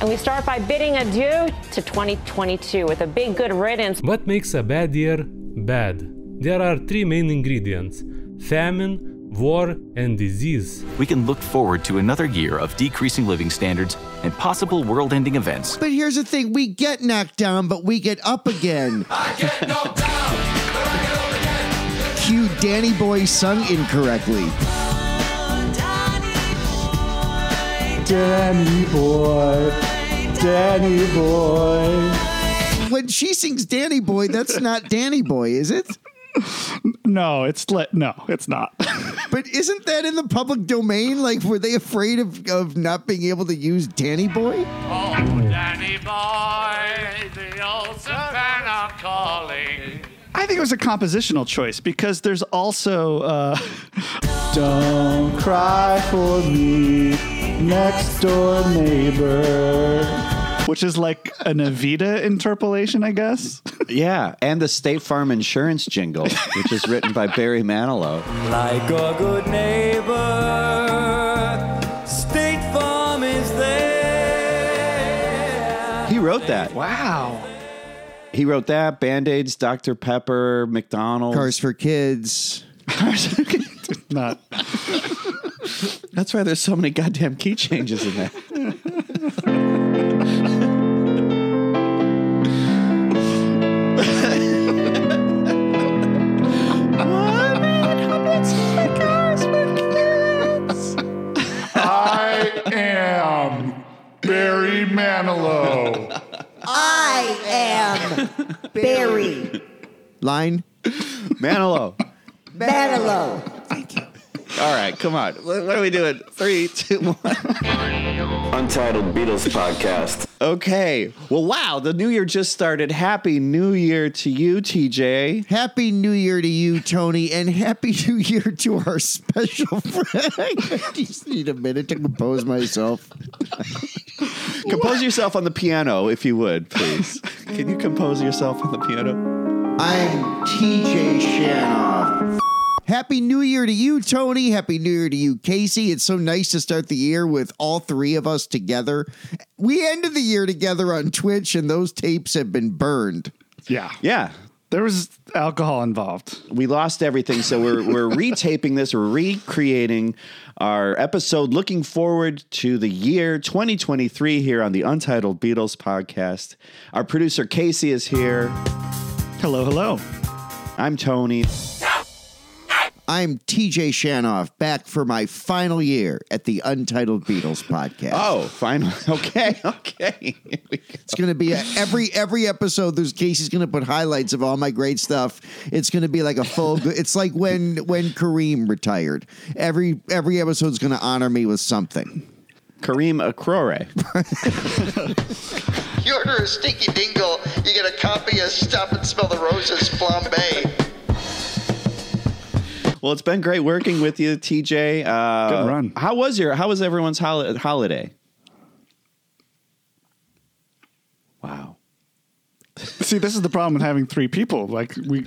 And we start by bidding adieu to 2022 with a big good riddance. What makes a bad year bad? There are three main ingredients famine, war, and disease. We can look forward to another year of decreasing living standards and possible world ending events. But here's the thing we get knocked down, but we get up again. Cue Danny Boy sung incorrectly. Danny boy, Danny boy. When she sings Danny Boy, that's not Danny Boy, is it? No, it's lit. No, it's not. But isn't that in the public domain? Like, were they afraid of, of not being able to use Danny Boy? Oh, Danny boy, the old Savannah calling. I think it was a compositional choice because there's also uh, Don't cry for me, next door neighbor, which is like an Evita interpolation, I guess. Yeah, and the State Farm insurance jingle, which is written by Barry Manilow. Like a good neighbor, State Farm is there. He wrote that. Wow. He wrote that. Band Aids, Dr. Pepper, McDonald's. Cars for Kids. Not. That's why there's so many goddamn key changes in that. I am Barry Line. Manilow. Manilow. Thank you. All right, come on. What what are we doing? Three, two, one. Untitled Beatles Podcast. Okay. Well, wow. The new year just started. Happy New Year to you, TJ. Happy New Year to you, Tony, and Happy New Year to our special friend. I just need a minute to compose myself. Compose yourself on the piano, if you would, please. Can you compose yourself on the piano? I'm TJ Shanoff. Happy New Year to you, Tony. Happy New Year to you, Casey. It's so nice to start the year with all three of us together. We ended the year together on Twitch, and those tapes have been burned. Yeah. Yeah. There was alcohol involved. We lost everything, so we're we're retaping this, we're recreating our episode looking forward to the year 2023 here on the Untitled Beatles podcast. Our producer Casey is here. Hello, hello. I'm Tony. I'm TJ Shanoff, back for my final year at the Untitled Beatles podcast. Oh, finally. Okay, okay. It's going to be a, every every episode. There's Casey's going to put highlights of all my great stuff. It's going to be like a full. It's like when when Kareem retired. Every every episode's going to honor me with something. Kareem Akrore. You order a stinky dingle, you get a copy of Stop and Smell the Roses flambe. Well, it's been great working with you, TJ. Uh, Good run. How was your? How was everyone's hol- holiday? Wow. See, this is the problem with having three people. Like we,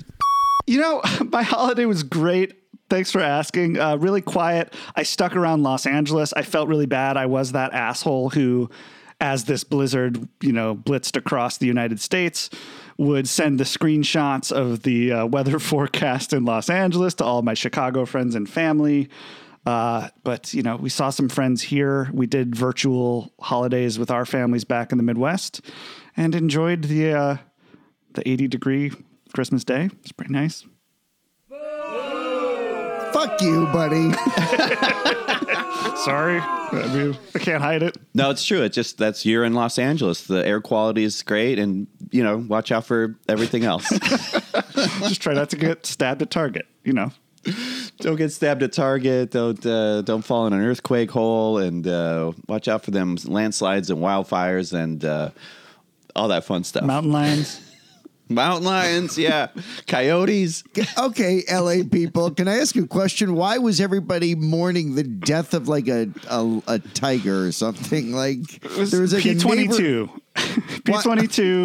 you know, my holiday was great. Thanks for asking. Uh, really quiet. I stuck around Los Angeles. I felt really bad. I was that asshole who, as this blizzard, you know, blitzed across the United States, would send the screenshots of the uh, weather forecast in Los Angeles to all my Chicago friends and family. Uh, but you know, we saw some friends here. We did virtual holidays with our families back in the Midwest, and enjoyed the uh, the 80 degree Christmas day. It's pretty nice. Fuck you, buddy. Sorry, I mean, I can't hide it. No, it's true. It just that's you're in Los Angeles. The air quality is great, and you know, watch out for everything else. Just try not to get stabbed at Target. You know. don't get stabbed at Target. Don't uh, don't fall in an earthquake hole, and uh, watch out for them landslides and wildfires and uh, all that fun stuff. Mountain lions. Mountain lions, yeah, coyotes. okay, LA people, can I ask you a question? Why was everybody mourning the death of like a a, a tiger or something? Like there was like P a twenty neighbor- two. P twenty two,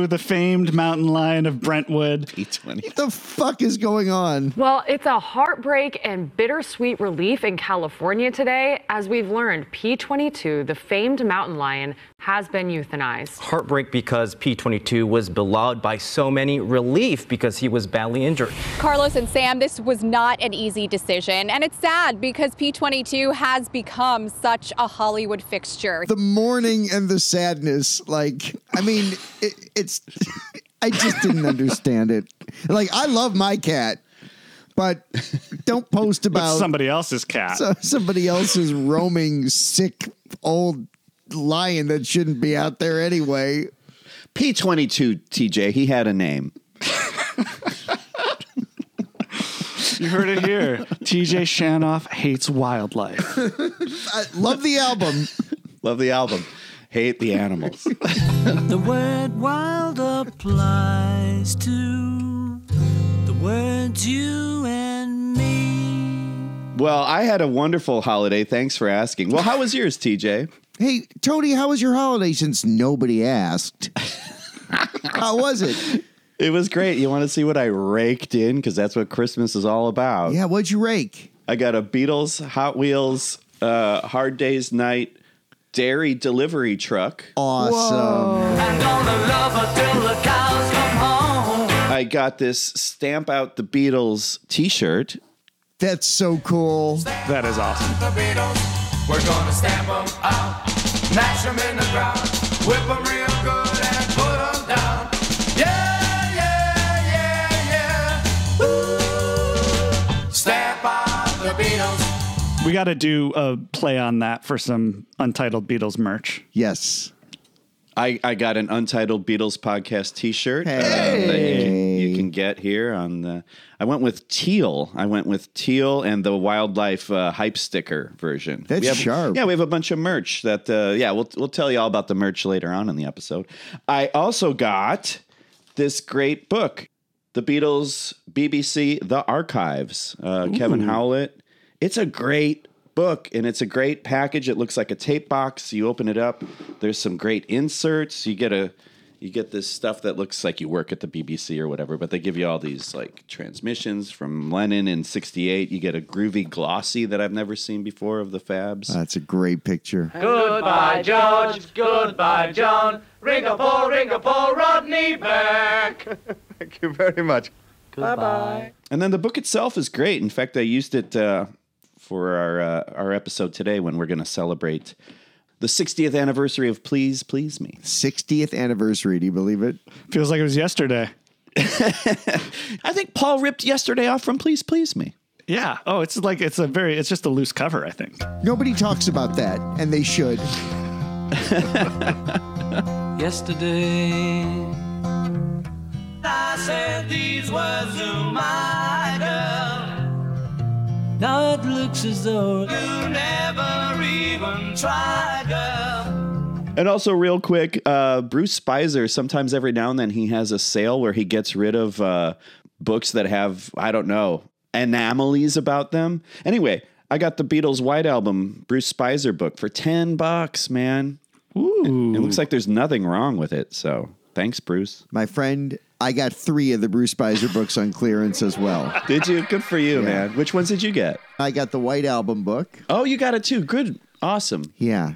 the famed mountain lion of Brentwood. P twenty. What the fuck is going on? Well, it's a heartbreak and bittersweet relief in California today. As we've learned, P22, the famed mountain lion, has been euthanized. Heartbreak because P22 was beloved by so many. Relief because he was badly injured. Carlos and Sam, this was not an easy decision. And it's sad because P22 has become such a Hollywood fixture. The mourning and the sadness, like, I mean, it, it's, I just didn't understand it. Like, I love my cat, but don't post about somebody else's cat. so- somebody else's roaming, sick, old lion that shouldn't be out there anyway. P22 TJ, he had a name. You heard it here. TJ Shanoff hates wildlife. I love the album. Love the album. Hate the animals. The word wild applies to the words you and me. well, I had a wonderful holiday. Thanks for asking. Well, how was yours, TJ? Hey, Tony, how was your holiday since nobody asked? how was it? It was great. You want to see what I raked in? Because that's what Christmas is all about. Yeah, what'd you rake? I got a Beatles, Hot Wheels, uh, Hard Day's Night dairy delivery truck. Awesome. I'm gonna love her the cows come home. I got this Stamp Out the Beatles t shirt. That's so cool. That is awesome. The Beatles, we're gonna stamp 'em out, mash 'em in the ground, whip 'em real good We got to do a play on that for some Untitled Beatles merch. Yes. I, I got an Untitled Beatles podcast T-shirt uh, that Hey. you can, you can get here on the. I went with teal. I went with teal and the wildlife uh, hype sticker version. That's we have, sharp. Yeah, we have a bunch of merch that. Uh, yeah, we'll we'll tell you all about the merch later on in the episode. I also got this great book, The Beatles, BBC, The Archives. Uh, Kevin Howlett. It's a great book and it's a great package. It looks like a tape box. You open it up. There's some great inserts. You get a you get this stuff that looks like you work at the BBC or whatever, but they give you all these like transmissions from Lennon in 68. You get a groovy glossy that I've never seen before of the Fabs. That's a great picture. Goodbye, George. Goodbye, John. Ring a bell, ring a bell, Rodney back. Thank you very much. Bye bye. And then the book itself is great. In fact, I used it uh, for our uh, our episode today when we're going to celebrate the 60th anniversary of Please Please Me. 60th anniversary. Do you believe it? Feels like it was yesterday. I think Paul ripped yesterday off from Please Please Me. Yeah. Oh, it's like it's a very it's just a loose cover, I think. Nobody talks about that, and they should. Yesterday, I said these words to my girl. Now it looks as though you never even tried, girl. And also, real quick, uh, Bruce Spizer, sometimes every now and then he has a sale where he gets rid of uh, books that have, I don't know, anomalies about them. Anyway, I got the Beatles White Album Bruce Spizer book for 10 bucks, man. Ooh. It looks like there's nothing wrong with it. So thanks, Bruce. My friend, I got three of the Bruce Spizer books on clearance as well. Did you? Good for you, man. Which ones did you get? I got the White Album book. Oh, you got it too. Good. Awesome. Yeah.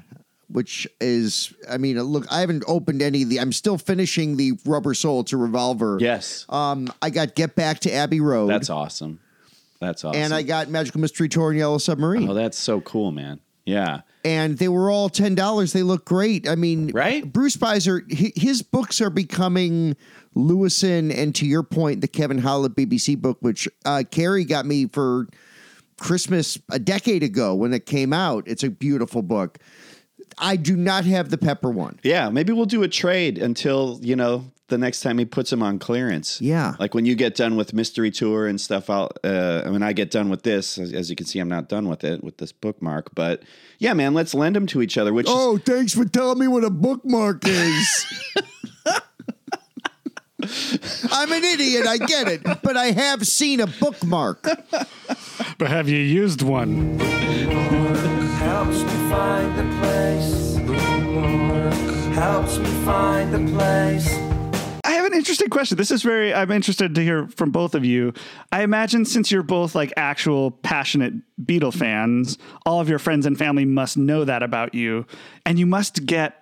Which is, I mean, look, I haven't opened any of the, I'm still finishing the Rubber Soul to Revolver. Yes. Um, I got Get Back to Abbey Road. That's awesome. That's awesome. And I got Magical Mystery Tour and Yellow Submarine. Oh, that's so cool, man. Yeah. And they were all ten dollars. They look great. I mean, Right? Bruce hi- his books are becoming Lewisohn, and to your point, the Kevin Howlett BBC book, which uh, Carrie got me for Christmas a decade ago when it came out. It's a beautiful book. I do not have the Pepper one. Yeah, maybe we'll do a trade until, you know, the next time he puts them on clearance. Yeah. Like when you get done with Mystery Tour and stuff, I'll, uh, when I get done with this, as, as you can see, I'm not done with it, with this bookmark. But yeah, man, let's lend them to each other, which is, Oh, thanks for telling me what a bookmark is. I'm an idiot, I get it, but I have seen a bookmark. But have you used one? Helps me find the place. Helps me find the place. I have an interesting question. This is very, I'm interested to hear from both of you. I imagine since you're both like actual passionate Beatle fans, all of your friends and family must know that about you. And you must get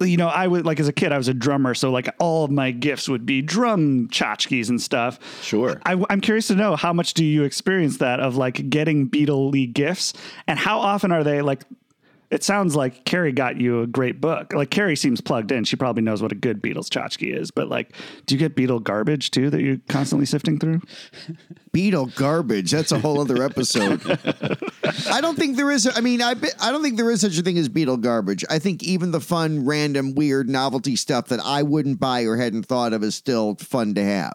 you know, I would like as a kid, I was a drummer, so like all of my gifts would be drum tchotchkes and stuff. Sure. I, am curious to know how much do you experience that of like getting Beatle gifts, and how often are they like? It sounds like Carrie got you a great book. Like Carrie seems plugged in; she probably knows what a good Beatles tchotchke is. But like, do you get Beatle garbage too that you're constantly sifting through? Beatle garbage. That's a whole other episode. I don't think there is. I mean, I, I don't think there is such a thing as Beatle garbage. I think even the fun, random, weird, novelty stuff that I wouldn't buy or hadn't thought of is still fun to have.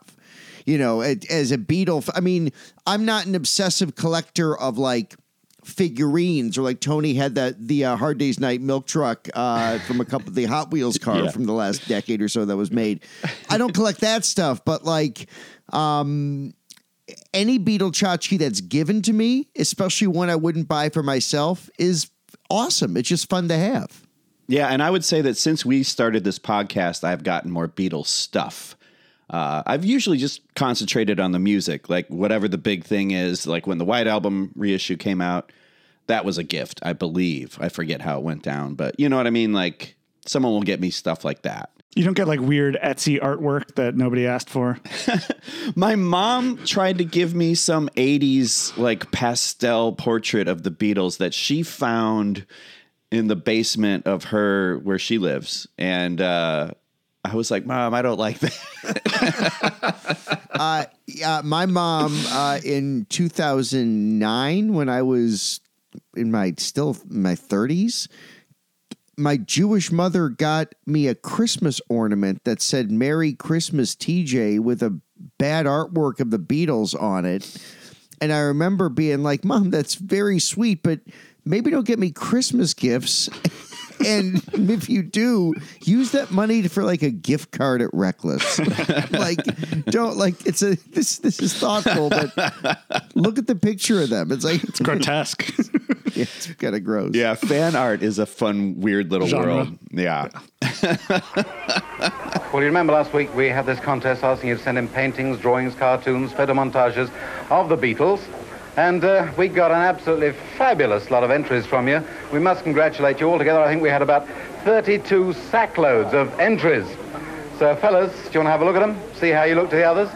You know, as a Beatle. I mean, I'm not an obsessive collector of like figurines or like Tony had that the uh, Hard Days Night milk truck uh, from a couple of the Hot Wheels car Yeah. from the last decade or so that was made. I don't collect that stuff, but like um any Beatle tchotchke that's given to me, especially one I wouldn't buy for myself, is awesome. It's just fun to have. Yeah, and I would say that since we started this podcast, I've gotten more Beatles stuff. Uh, I've usually just concentrated on the music, like whatever the big thing is. Like when the White Album reissue came out, that was a gift, I believe. I forget how it went down, but you know what I mean. Like someone will get me stuff like that. You don't get like weird Etsy artwork that nobody asked for. My mom tried to give me some 80s like pastel portrait of the Beatles that she found in the basement of her where she lives. And uh, I was like, Mom, I don't like that. uh, yeah, my mom uh, in 2009, when I was in my still my 30s, my Jewish mother got me a Christmas ornament that said "Merry Christmas, TJ" with a bad artwork of the Beatles on it. And I remember being like, "Mom, that's very sweet, but maybe don't get me Christmas gifts." and if you do, use that money for like a gift card at Reckless. like, don't like it's a this this is thoughtful, but look at the picture of them. It's like it's grotesque. yeah, it's kind of gross. yeah, fan art is a fun, weird little Genre. world. Yeah. Well, you remember last week we had this contest asking you to send in paintings, drawings, cartoons, photomontages of the Beatles. And uh, we got an absolutely fabulous lot of entries from you. We must congratulate you altogether. I think we had about 32 sackloads of entries. So, fellas, do you want to have a look at them? See how you look to the others?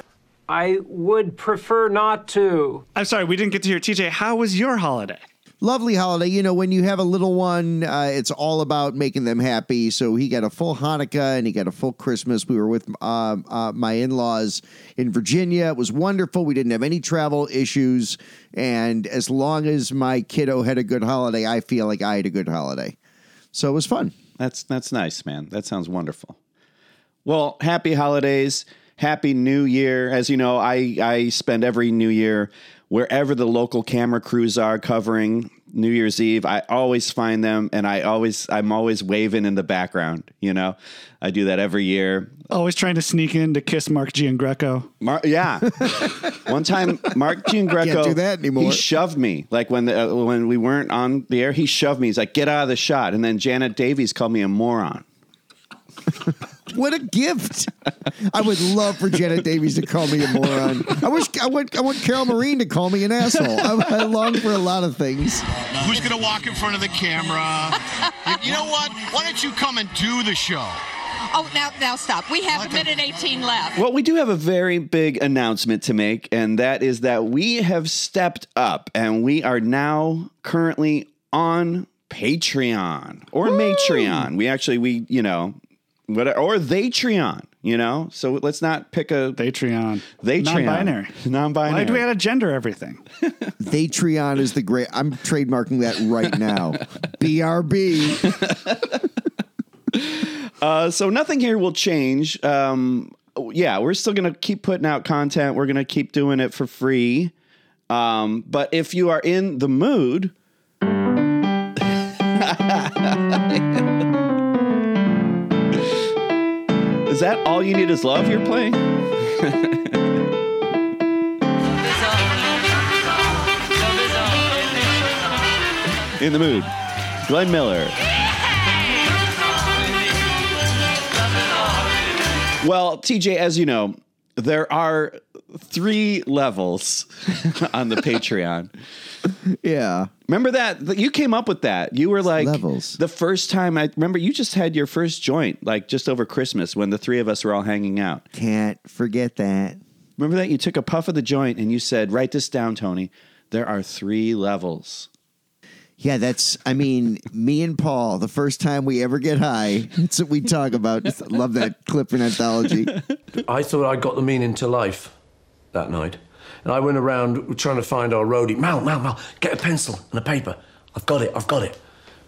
I would prefer not to. I'm sorry, we didn't get to hear TJ. How was your holiday? Lovely holiday. You know, when you have a little one, uh, it's all about making them happy. So he got a full Hanukkah and he got a full Christmas. We were with uh, uh, my in laws in Virginia. It was wonderful. We didn't have any travel issues. And as long as my kiddo had a good holiday, I feel like I had a good holiday. So it was fun. That's that's nice, man. That sounds wonderful. Well, happy holidays, happy New Year. As you know, I I spend every New Year wherever the local camera crews are covering New Year's Eve. I always find them, and I always I'm always waving in the background. You know, I do that every year. Always trying to sneak in to kiss Mark Giangreco. Mar- yeah. One time, Mark Giangreco Can't do that anymore. He shoved me like when the, uh, when we weren't on the air. He shoved me. He's like, "Get out of the shot." And then Janet Davies called me a moron. What a gift! I would love for Janet Davies to call me a moron. I wish I want I want Carol Marin to call me an asshole. I, I long for a lot of things. Who's going to walk in front of the camera? you, you know what? Why don't you come and do the show? Oh, now, now stop. We have a minute 18 left. Well, we do have a very big announcement to make, and that is that we have stepped up and we are now currently on Patreon or Matreon. We actually, we, you know, what, or Theytreon, you know? So let's not pick a Patreon. They Non-binary. Non-binary. Why do we have to gender everything? Theytreon is the great. I'm trademarking that right now. BRB. Uh, so nothing here will change. Um, yeah, we're still gonna keep putting out content. We're gonna keep doing it for free. Um, but if you are in the mood, that all you need is love? You're playing. in the mood, Glenn Miller. Well, TJ, as you know, there are three levels on the Patreon. Yeah. Remember that you came up with that. You were like Levels. the first time I remember you just had your first joint like just over Christmas when the three of us were all hanging out. Can't forget that. Remember that you took a puff of the joint and you said, "Write this down, Tony. There are three levels." Yeah, that's. I mean, me and Paul. The first time we ever get high, that's what we talk about. Love that clip in anthology. I thought I got the meaning to life that night. And I went around trying to find our roadie. Mal, Mal, Mal, get a pencil and a paper. I've got it, I've got it.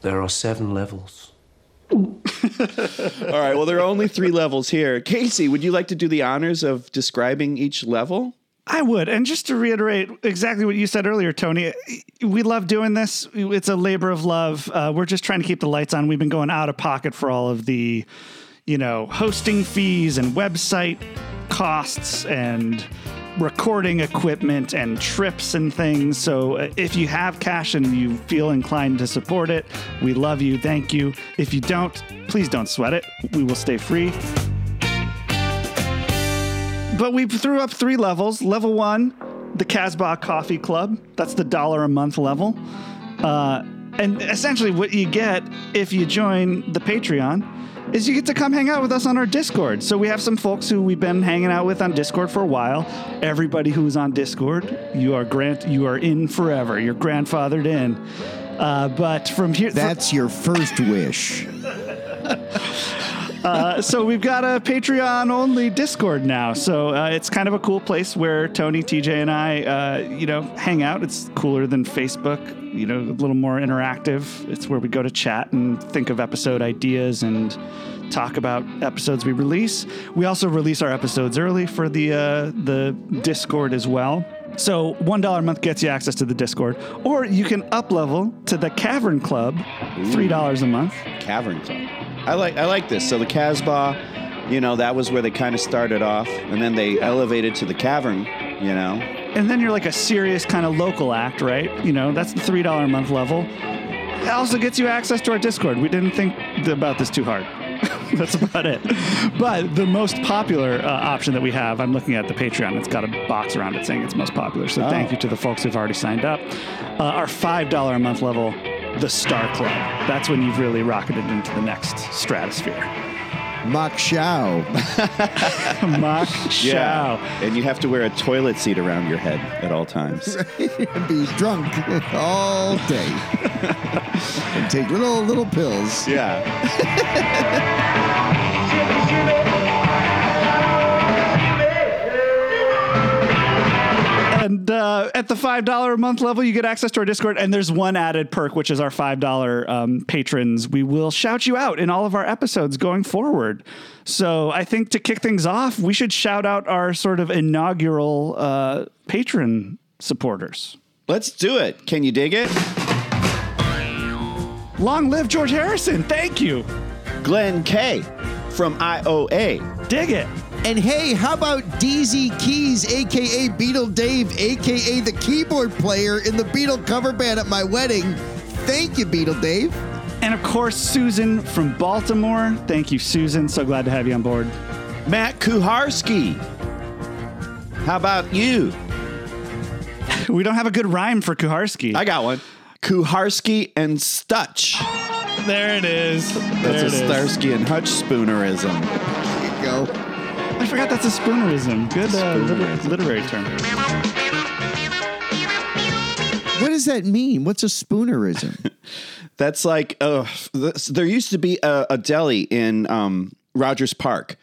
There are seven levels. All right. Well, there are only three levels here. Casey, would you like to do the honors of describing each level? I would. And just to reiterate exactly what you said earlier, Tony, we love doing this. It's a labor of love. Uh, we're just trying to keep the lights on. We've been going out of pocket for all of the, you know, hosting fees and website costs and recording equipment and trips and things. So uh, if you have cash and you feel inclined to support it, we love you. Thank you. If you don't, please don't sweat it. We will stay free. But we threw up three levels. Level one, the Casbah Coffee Club. That's the dollar a month level. Uh, and essentially, what you get if you join the Patreon is you get to come hang out with us on our Discord. So we have some folks who we've been hanging out with on Discord for a while. Everybody who's on Discord, you are grant you are in forever. You're grandfathered in. Uh, but from here, That's your first wish. uh, so we've got a Patreon only Discord now. So uh, it's kind of a cool place where Tony, TJ, and I, uh, you know, hang out. It's cooler than Facebook. You know, a little more interactive. It's where we go to chat and think of episode ideas and talk about episodes we release. We also release our episodes early for the uh, the Discord as well. So one dollar a month gets you access to the Discord, or you can up level to the Cavern Club, three dollars a month. Cavern Club. I like I like this. So the Casbah, you know, that was where they kind of started off, and then they elevated to the Cavern. You know, and then you're like a serious kind of local act, right? You know, that's the three dollar a month level. It also gets you access to our Discord. We didn't think about this too hard. that's about it. But the most popular uh, option that we have, I'm looking at the Patreon. It's got a box around it saying it's most popular. So Oh. thank you to the folks who've already signed up. Uh, our five dollar a month level, the Star Club. That's when you've really rocketed into the next stratosphere. Mach Schau. Mock yeah, and you have to wear a toilet seat around your head at all times. And be drunk all day. and take little little pills. Yeah. And uh, at the five dollar a month level, you get access to our Discord, and there's one added perk, which is our five dollar um, patrons. We will shout you out in all of our episodes going forward. So I think to kick things off, we should shout out our sort of inaugural uh, patron supporters. Let's do it. Can you dig it? Long live George Harrison! Thank you, Glenn K from IOA. Dig it. And hey, how about DZ Keys, aka Beatle Dave, aka the keyboard player in the Beatle cover band at my wedding? Thank you, Beatle Dave. And of course, Susan from Baltimore. Thank you, Susan. So glad to have you on board. Matt Kuharski. How about you? We don't have a good rhyme for Kuharski. I got one. Kuharski and Stutch. There it is. That's There a it is. Starsky and Hutch spoonerism. There you go. I forgot that's a spoonerism. Good uh, liter- literary term. What does that mean? What's a spoonerism? That's like, uh, there used to be a, a deli in um, Rogers Park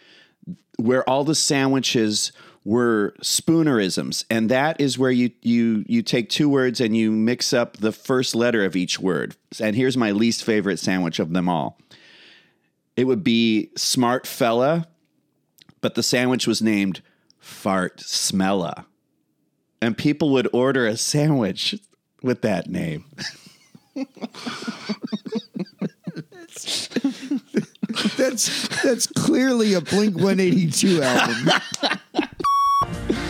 where all the sandwiches were spoonerisms, and that is where you you you take two words and you mix up the first letter of each word. And here's my least favorite sandwich of them all. It would be smart fella, but the sandwich was named fart smella, and people would order a sandwich with that name. that's that's clearly a Blink 182 album.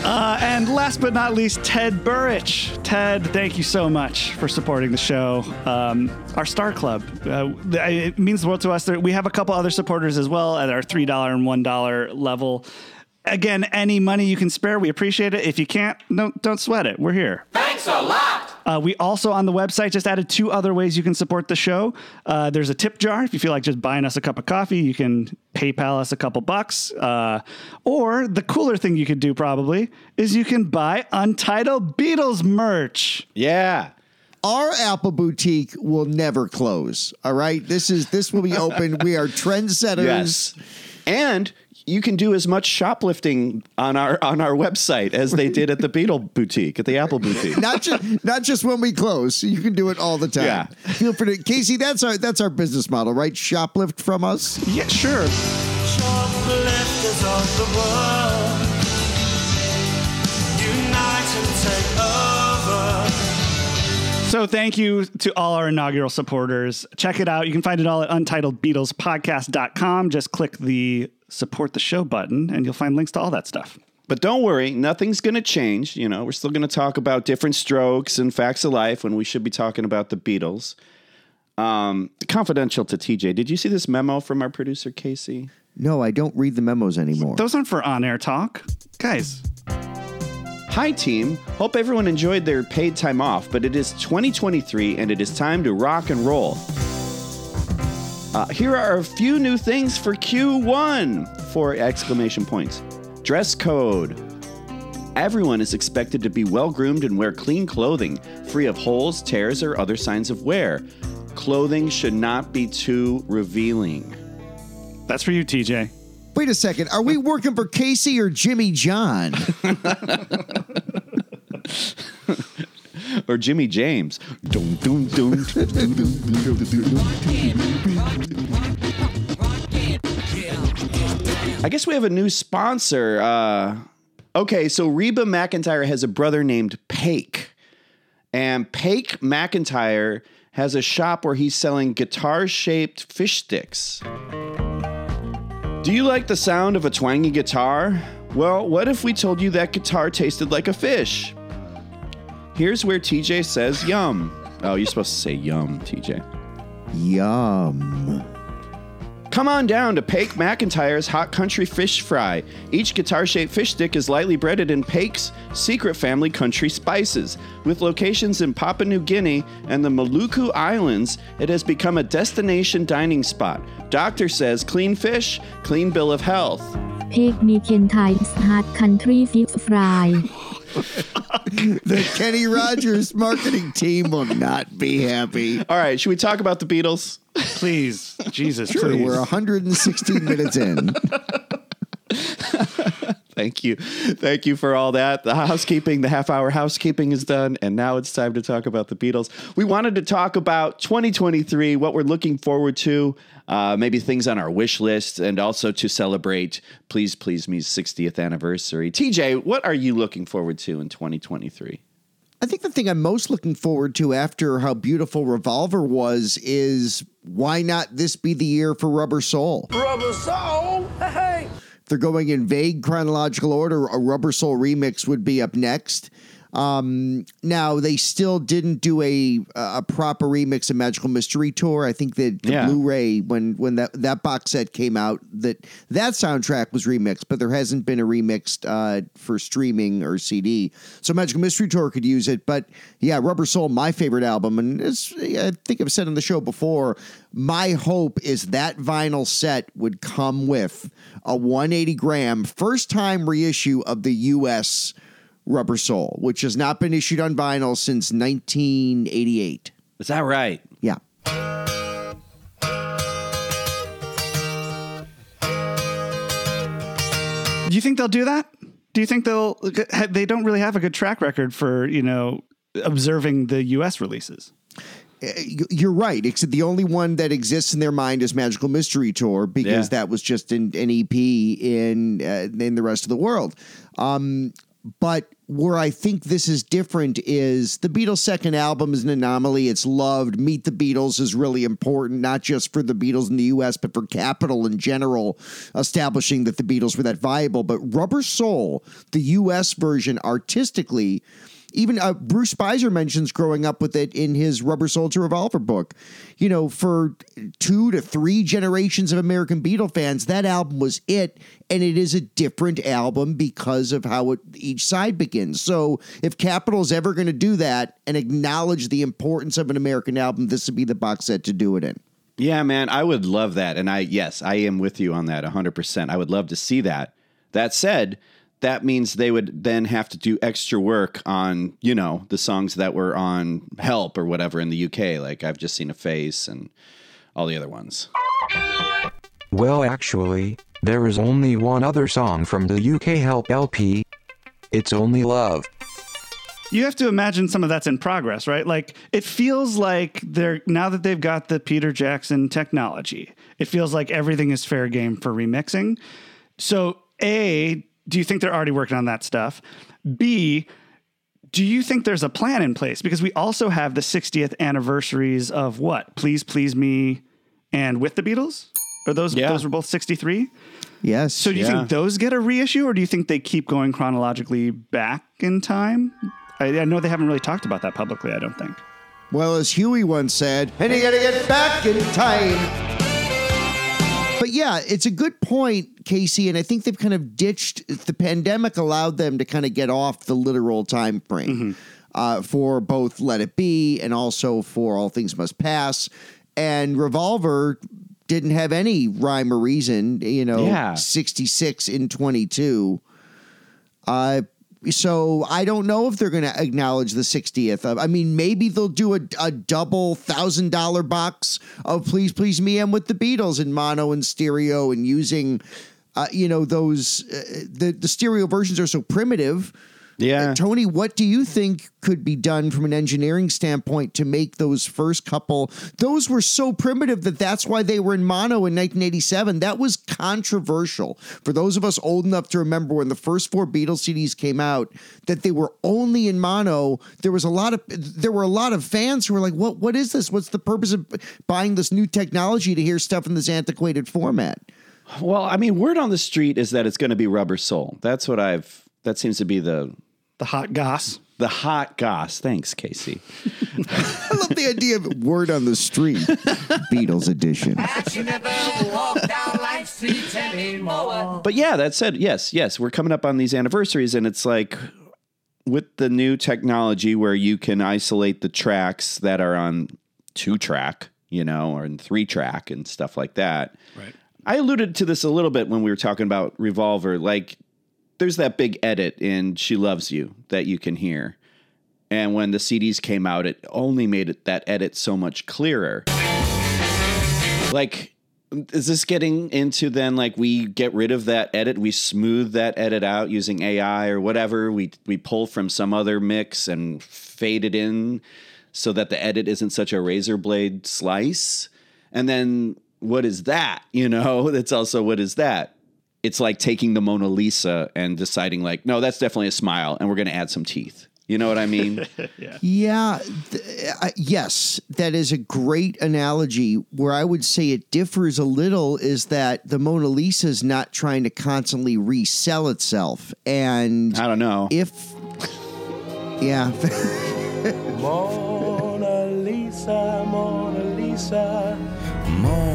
Uh, and last but not least, Ted Burrich. Ted, thank you so much for supporting the show. Um, our Star Club. Uh, it means the world to us. We have a couple other supporters as well at our $3 and $1 level. Again, any money you can spare, we appreciate it. If you can't, no, don't sweat it. We're here. Thanks a lot. Uh, we also on the website just added two other ways you can support the show. Uh, there's a tip jar. If you feel like just buying us a cup of coffee, you can PayPal us a couple bucks. Uh, or the cooler thing you could do probably is you can buy Untitled Beatles merch. Yeah. Our Apple boutique will never close. All right. This is this will be open. we are trendsetters. Yes. And you can do as much shoplifting on our on our website as they did at the Beatle boutique, at the Apple boutique. Not just not just when we close. You can do it all the time. Yeah. Feel free to Casey, that's our that's our business model, right? Shoplift from us. Yeah, sure. Shoplifters of the world unite and take over. So thank you to all our inaugural supporters. Check it out. You can find it all at untitledbeatlespodcast.com. Just click the support the show button and you'll find links to all that stuff. But don't worry, nothing's going to change. You know, we're still going to talk about different strokes and facts of life when we should be talking about the Beatles. Um, confidential to TJ. Did you see this memo from our producer Casey? No, I don't read the memos anymore. Those aren't for on-air talk. Guys, Hi, team. Hope everyone enjoyed their paid time off, but it is 2023 and it is time to rock and roll. Uh, here are a few new things for Q1 for exclamation points. Dress code. Everyone is expected to be well groomed and wear clean clothing, free of holes, tears, or other signs of wear. Clothing should not be too revealing. That's for you, TJ. Wait a second. Are we working for Casey or Jimmy John? or Jimmy James. I guess we have a new sponsor. Uh, okay, so Reba McEntire has a brother named Pake. And Pake McEntire has a shop where he's selling guitar shaped fish sticks. Do you like the sound of a twangy guitar? Well, what if we told you that guitar tasted like a fish? Here's where TJ says yum. Oh, you're supposed to say yum, TJ. Yum. Come on down to Pake McEntire's Hot Country Fish Fry. Each guitar shaped fish stick is lightly breaded in Pake's secret family country spices. With locations in Papua New Guinea and the Maluku Islands, it has become a destination dining spot. Doctor says clean fish, clean bill of health take me Kentine's hard country fish fry. the Kenny Rogers marketing team will not be happy. All right, should we talk about the Beatles? Please, Jesus, sure, please. We're 116 minutes in. Thank you. Thank you for all that. The housekeeping, the half hour housekeeping is done. And now it's time to talk about the Beatles. We wanted to talk about 2023, what we're looking forward to, uh, maybe things on our wish list, and also to celebrate Please Please Me's 60th anniversary. TJ, what are you looking forward to in 2023? I think the thing I'm most looking forward to after how beautiful Revolver was is why not this be the year for Rubber Soul? Rubber soul, hey. They're going in vague chronological order, a Rubber Soul remix would be up next. Um, now they still didn't do a a proper remix of Magical Mystery Tour. I think that the Yeah. Blu-ray when when that that box set came out that that soundtrack was remixed, but there hasn't been a remixed uh, for streaming or CD. So Magical Mystery Tour could use it, but yeah, Rubber Soul, my favorite album, and I think I've said on the show before. My hope is that vinyl set would come with a 180 gram first time reissue of the U.S. Rubber Soul, which has not been issued on vinyl since 1988. Is that right? Yeah. Do you think they'll do that? Do you think they'll? They don't really have a good track record for you know observing the U.S. releases. Uh, You're right. Except the only one that exists in their mind is Magical Mystery Tour because Yeah. that was just an, an EP in uh, in the rest of the world. Um, but where I think this is different is the Beatles' second album is an anomaly. It's loved. Meet the Beatles is really important, not just for the Beatles in the U.S., but for Capitol in general, establishing that the Beatles were that viable. But Rubber Soul, the U.S. version, artistically even uh, Bruce Spizer mentions growing up with it in his Rubber Soul to Revolver book. You know, for two to three generations of American Beatle fans, that album was it, and it is a different album because of how it, each side begins. So, if Capitol is ever going to do that and acknowledge the importance of an American album, this would be the box set to do it in. Yeah, man, I would love that. And I, yes, I am with you on that 100%. I would love to see that. That said, that means they would then have to do extra work on, you know, the songs that were on Help or whatever in the UK. Like I've just seen a face and all the other ones. Well, actually, there is only one other song from the UK Help LP. It's Only Love. You have to imagine some of that's in progress, right? Like it feels like they're now that they've got the Peter Jackson technology, it feels like everything is fair game for remixing. So, A, do you think they're already working on that stuff? B, do you think there's a plan in place? Because we also have the 60th anniversaries of what? Please Please Me and With the Beatles? Or those Yeah. those were both 63? Yes. So do you Yeah. think those get a reissue or do you think they keep going chronologically back in time? I, I know they haven't really talked about that publicly, I don't think. Well, as Huey once said, and you gotta get back in time. Yeah, it's a good point, Casey, and I think they've kind of ditched the pandemic allowed them to kind of get off the literal time frame uh, for both Let It Be and also for All Things Must Pass. And Revolver didn't have any rhyme or reason, you know, Yeah. 66 in 22. Uh, so I don't know if they're going to acknowledge the 60th. Uh, I mean, maybe they'll do a, a double thousand dollar box of "Please Please Me" and with the Beatles in mono and stereo and using, uh, you know, those uh, the the stereo versions are so primitive. Yeah. Uh, Tony, what do you think could be done from an engineering standpoint to make those first couple? Those were so primitive that that's why they were in mono in 1987. That was controversial for those of us old enough to remember when the first four Beatles CDs came out that they were only in mono. There was a lot of there were a lot of fans who were like, "What? What is this? What's the purpose of buying this new technology to hear stuff in this antiquated format?" Well, I mean, word on the street is that it's going to be Rubber Soul. That's what I've, that seems to be the, The hot goss. the hot goss. Thanks, Casey. I love the idea of word on the street, Beatles edition. She never walked down life streets anymore. But yeah, that said, yes, yes, we're coming up on these anniversaries, and it's like with the new technology where you can isolate the tracks that are on two track, you know, or in three track and stuff like that. Right. I alluded to this a little bit when we were talking about Revolver. Like, there's that big edit in She Loves You that you can hear. And when the CDs came out, it only made it, that edit so much clearer. Like, is this getting into then like we get rid of that edit, we smooth that edit out using AI or whatever, we we pull from some other mix and fade it in so that the edit isn't such a razor blade slice? And then what is that? You know, that's also what is that? It's like taking the Mona Lisa and deciding like, no, that's definitely a smile and we're going to add some teeth. You know what I mean? yeah. Yeah, th- uh, yes, that is a great analogy. Where I would say it differs a little is that the Mona Lisa is not trying to constantly resell itself, and I don't know if, yeah, Mona Lisa, Mona Lisa, Mona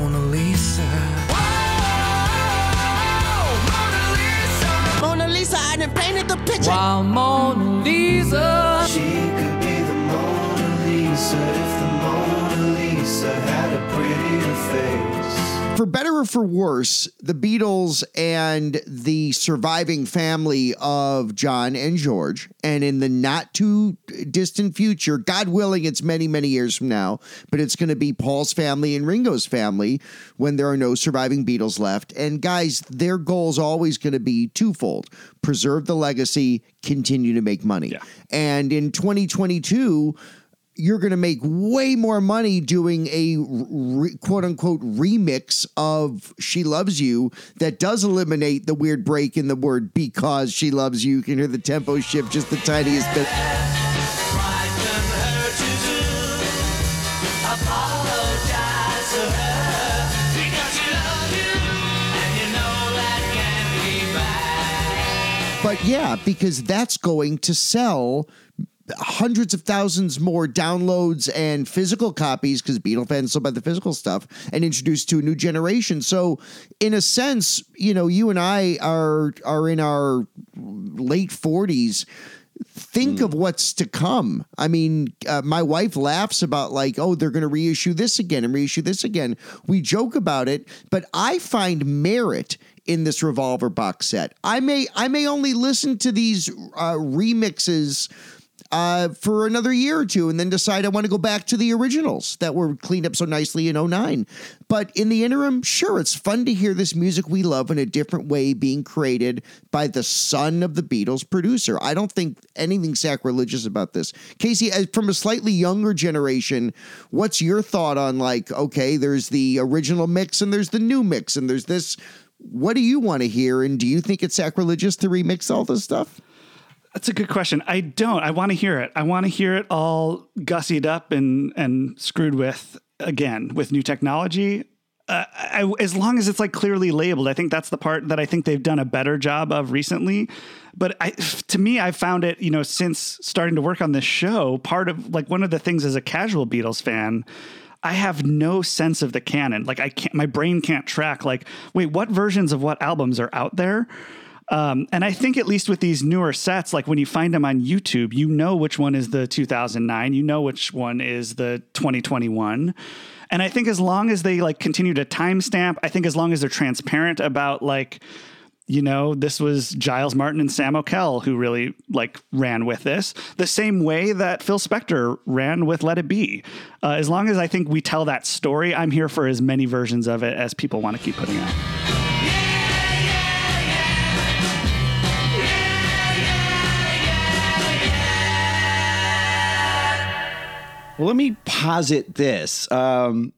Mona Lisa, I done painted the picture. While Mona Lisa, she could be the Mona Lisa for better or for worse, the Beatles and the surviving family of John and George, and in the not too distant future, God willing, it's many, many years from now, but it's going to be Paul's family and Ringo's family when there are no surviving Beatles left. And guys, their goal is always going to be twofold preserve the legacy, continue to make money. And in 2022, you're going to make way more money doing a re- quote unquote remix of She Loves You that does eliminate the weird break in the word because she loves you. You can hear the tempo shift just the tiniest bit. But yeah, because that's going to sell hundreds of thousands more downloads and physical copies because Beatle fans still buy the physical stuff and introduced to a new generation. So, in a sense, you know, you and I are are in our late forties think of what's to come. I mean, uh, my wife laughs about like, oh, they're going to reissue this again and reissue this again. We joke about it, but I find merit in this revolver box set. I may I may only listen to these uh, remixes uh, for another year or two and then decide I want to go back to the originals that were cleaned up so nicely in 09. But in the interim, sure, it's fun to hear this music we love in a different way being created by the son of the Beatles producer. I don't think anything sacrilegious about this. Casey, from a slightly younger generation, what's your thought on like, okay, there's the original mix and there's the new mix and there's this. What do you want to hear? And do you think it's sacrilegious to remix all this stuff? That's a good question. I don't. I want to hear it. I want to hear it all gussied up and and screwed with again with new technology. Uh, I, as long as it's like clearly labeled, I think that's the part that I think they've done a better job of recently. But I, to me, I found it, you know, since starting to work on this show, part of like one of the things as a casual Beatles fan, I have no sense of the canon. Like I can't, my brain can't track. Like, wait, what versions of what albums are out there? Um, and I think at least with these newer sets, like when you find them on YouTube, you know which one is the 2009, you know which one is the 2021. And I think as long as they like continue to timestamp, I think as long as they're transparent about like, you know, this was Giles Martin and Sam Okell who really like ran with this the same way that Phil Spector ran with Let It Be. Uh, as long as I think we tell that story, I'm here for as many versions of it as people want to keep putting out. Well, let me posit this. Um,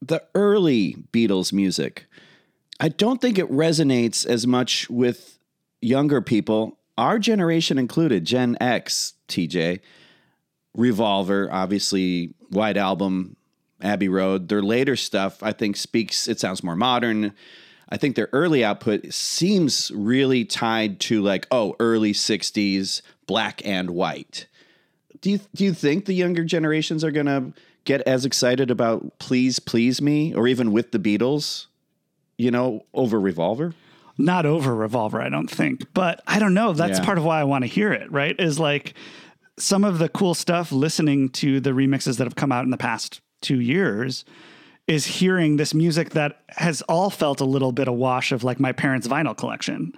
the early Beatles music, I don't think it resonates as much with younger people, our generation included, Gen X, TJ. Revolver, obviously, White Album, Abbey Road. Their later stuff, I think, speaks, it sounds more modern. I think their early output seems really tied to like, oh, early 60s, black and white do you do you think the younger generations are gonna get as excited about "Please Please Me" or even with the Beatles, you know, over Revolver? Not over Revolver, I don't think, but I don't know. That's Yeah. part of why I want to hear it. Right? Is like some of the cool stuff. Listening to the remixes that have come out in the past two years. Is hearing this music that has all felt a little bit awash of like my parents' vinyl collection.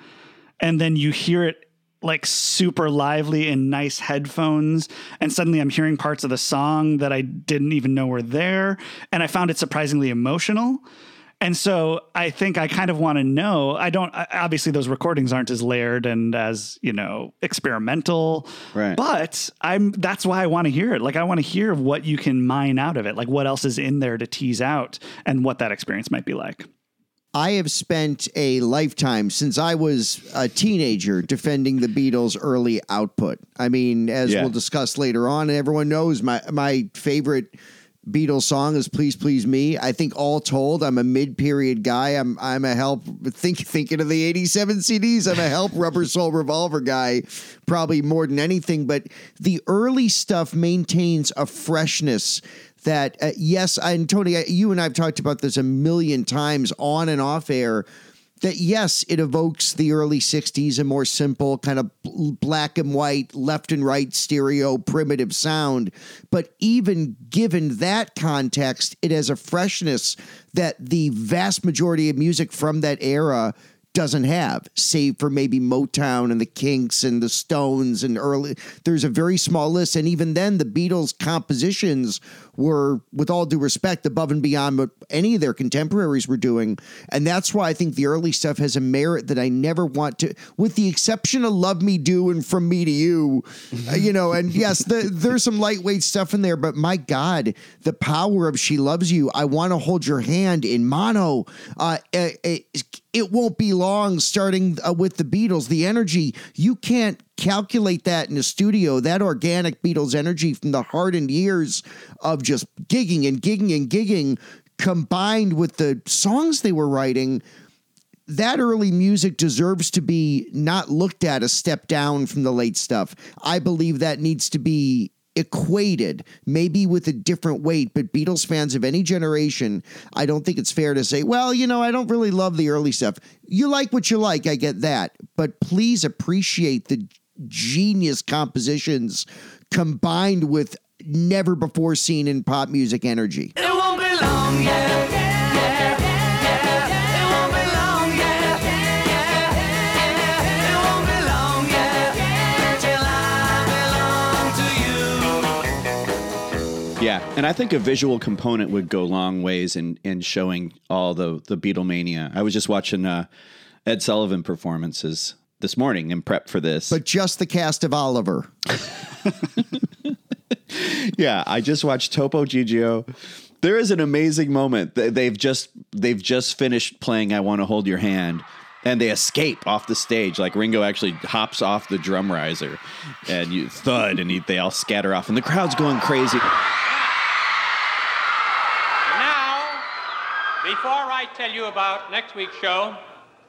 And then you hear it like super lively and nice headphones and suddenly i'm hearing parts of the song that i didn't even know were there and i found it surprisingly emotional. And so i think i kind of want to know i don't obviously those recordings aren't as layered and as you know experimental right. but i'm that's why i want to hear it. Like i want to hear what you can mine out of it. Like what else is in there to tease out and what that experience might be like I have spent a lifetime since I was a teenager defending the Beatles' early output. I mean, as Yeah. we'll discuss later on, and everyone knows my my favorite Beatles song is "Please Please Me." I think all told, I'm a mid period guy. I'm I'm a help think thinking of the '87 CDs. I'm a help Rubber Soul Revolver guy, probably more than anything. But the early stuff maintains a freshness that uh, yes, and Tony, you and I've talked about this a million times on and off air. That yes, it evokes the early '60s, a more simple kind of bl- black and white, left and right stereo, primitive sound. But even given that context, it has a freshness that the vast majority of music from that era doesn't have, save for maybe Motown and the Kinks and the Stones and early. There's a very small list, and even then, the Beatles' compositions were, with all due respect, above and beyond what any of their contemporaries were doing, and that's why I think the early stuff has a merit that I never want to, with the exception of "Love Me Do" and "From Me to You," uh, you know. And yes, the, there's some lightweight stuff in there, but my God, the power of "She Loves You," I want to hold your hand in mono. Uh, it, it won't be long starting uh, with the Beatles. The energy, you can't calculate that in a studio. That organic Beatles energy from the hardened years of just gigging and gigging and gigging combined with the songs they were writing that early music deserves to be not looked at a step down from the late stuff. I believe that needs to be equated, maybe with a different weight. But Beatles fans of any generation, I don't think it's fair to say, well, you know, I don't really love the early stuff. You like what you like, I get that. But please appreciate the genius compositions combined with never before seen in pop music energy. It won't be long, yeah, yeah, yeah, yeah. It won't be long, yeah, yeah, yeah. It won't be long, yeah, till I belong to you. Yeah, and I think a visual component would go long ways in in showing all the the Beatlemania. I was just watching uh, Ed Sullivan performances this morning in prep for this. But just the cast of Oliver. yeah, I just watched Topo Gigio. There is an amazing moment. They- They've just they've just finished playing "I Want to Hold Your Hand," and they escape off the stage. Like Ringo actually hops off the drum riser, and you thud, and he, they all scatter off, and the crowd's going crazy. Now, before I tell you about next week's show,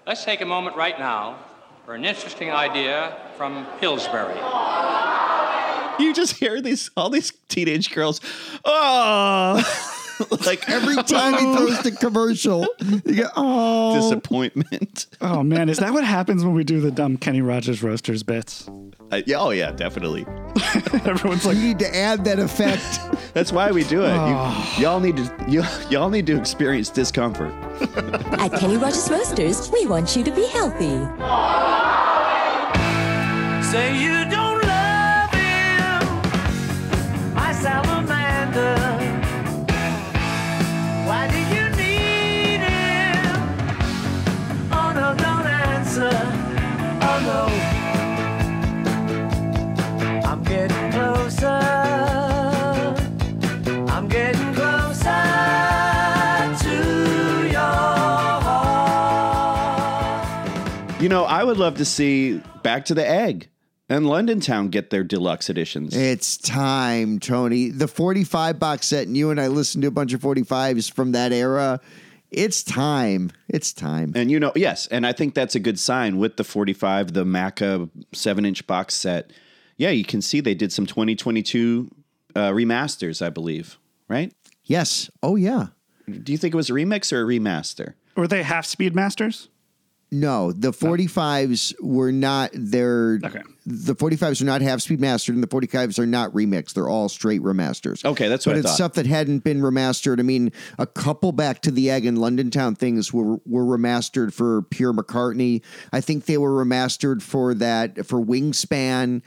let's take a moment right now for an interesting idea from Pillsbury. You just hear these all these teenage girls, oh, like Every time he throws the commercial, you go, oh. disappointment. Oh man, is that what happens when we do the dumb Kenny Rogers roasters bits? Uh, yeah, oh yeah, definitely. Everyone's like, you need to add that effect. That's why we do it. Oh. You, ah. y'all need to you, y'all need to experience discomfort. At Kenny Rogers Roasters, we want you to be healthy. Say you You know, I would love to see Back to the Egg and London Town get their deluxe editions. It's time, Tony. The 45 box set, and you and I listened to a bunch of 45s from that era. It's time. It's time. And you know, yes, and I think that's a good sign with the 45, the Macca 7 inch box set. Yeah, you can see they did some 2022 uh, remasters, I believe, right? Yes. Oh, yeah. Do you think it was a remix or a remaster? were they half speed masters? No, the 45s were not their. Okay. The 45s are not half speed mastered, and the 45s are not remixed. They're all straight remasters. Okay, that's what but I it's thought. stuff that hadn't been remastered. I mean, a couple back to the egg and London Town things were were remastered for Pure McCartney. I think they were remastered for that for Wingspan.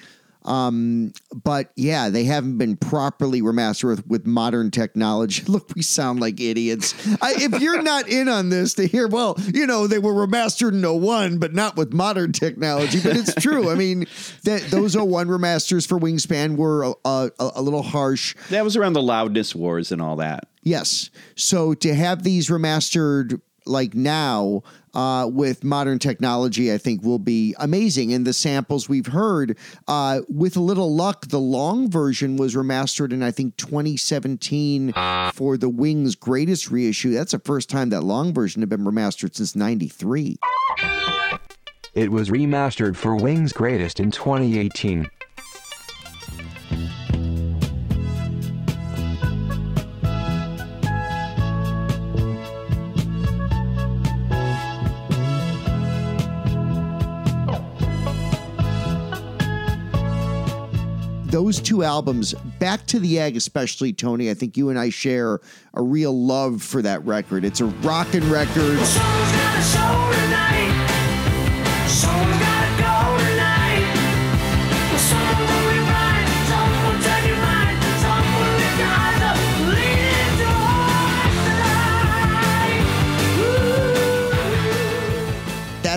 Um, but yeah, they haven't been properly remastered with, with modern technology. Look, we sound like idiots. I, if you're not in on this to hear, well, you know, they were remastered in 01, but not with modern technology. But it's true. I mean, that those 01 remasters for Wingspan were a, a, a little harsh. That was around the loudness wars and all that. Yes. So to have these remastered like now uh, with modern technology, I think will be amazing. And the samples we've heard, uh, with a little luck, the long version was remastered in I think 2017 for the Wings Greatest reissue. That's the first time that long version had been remastered since '93. It was remastered for Wings Greatest in 2018. Those two albums, Back to the Egg, especially Tony, I think you and I share a real love for that record. It's a rockin' record.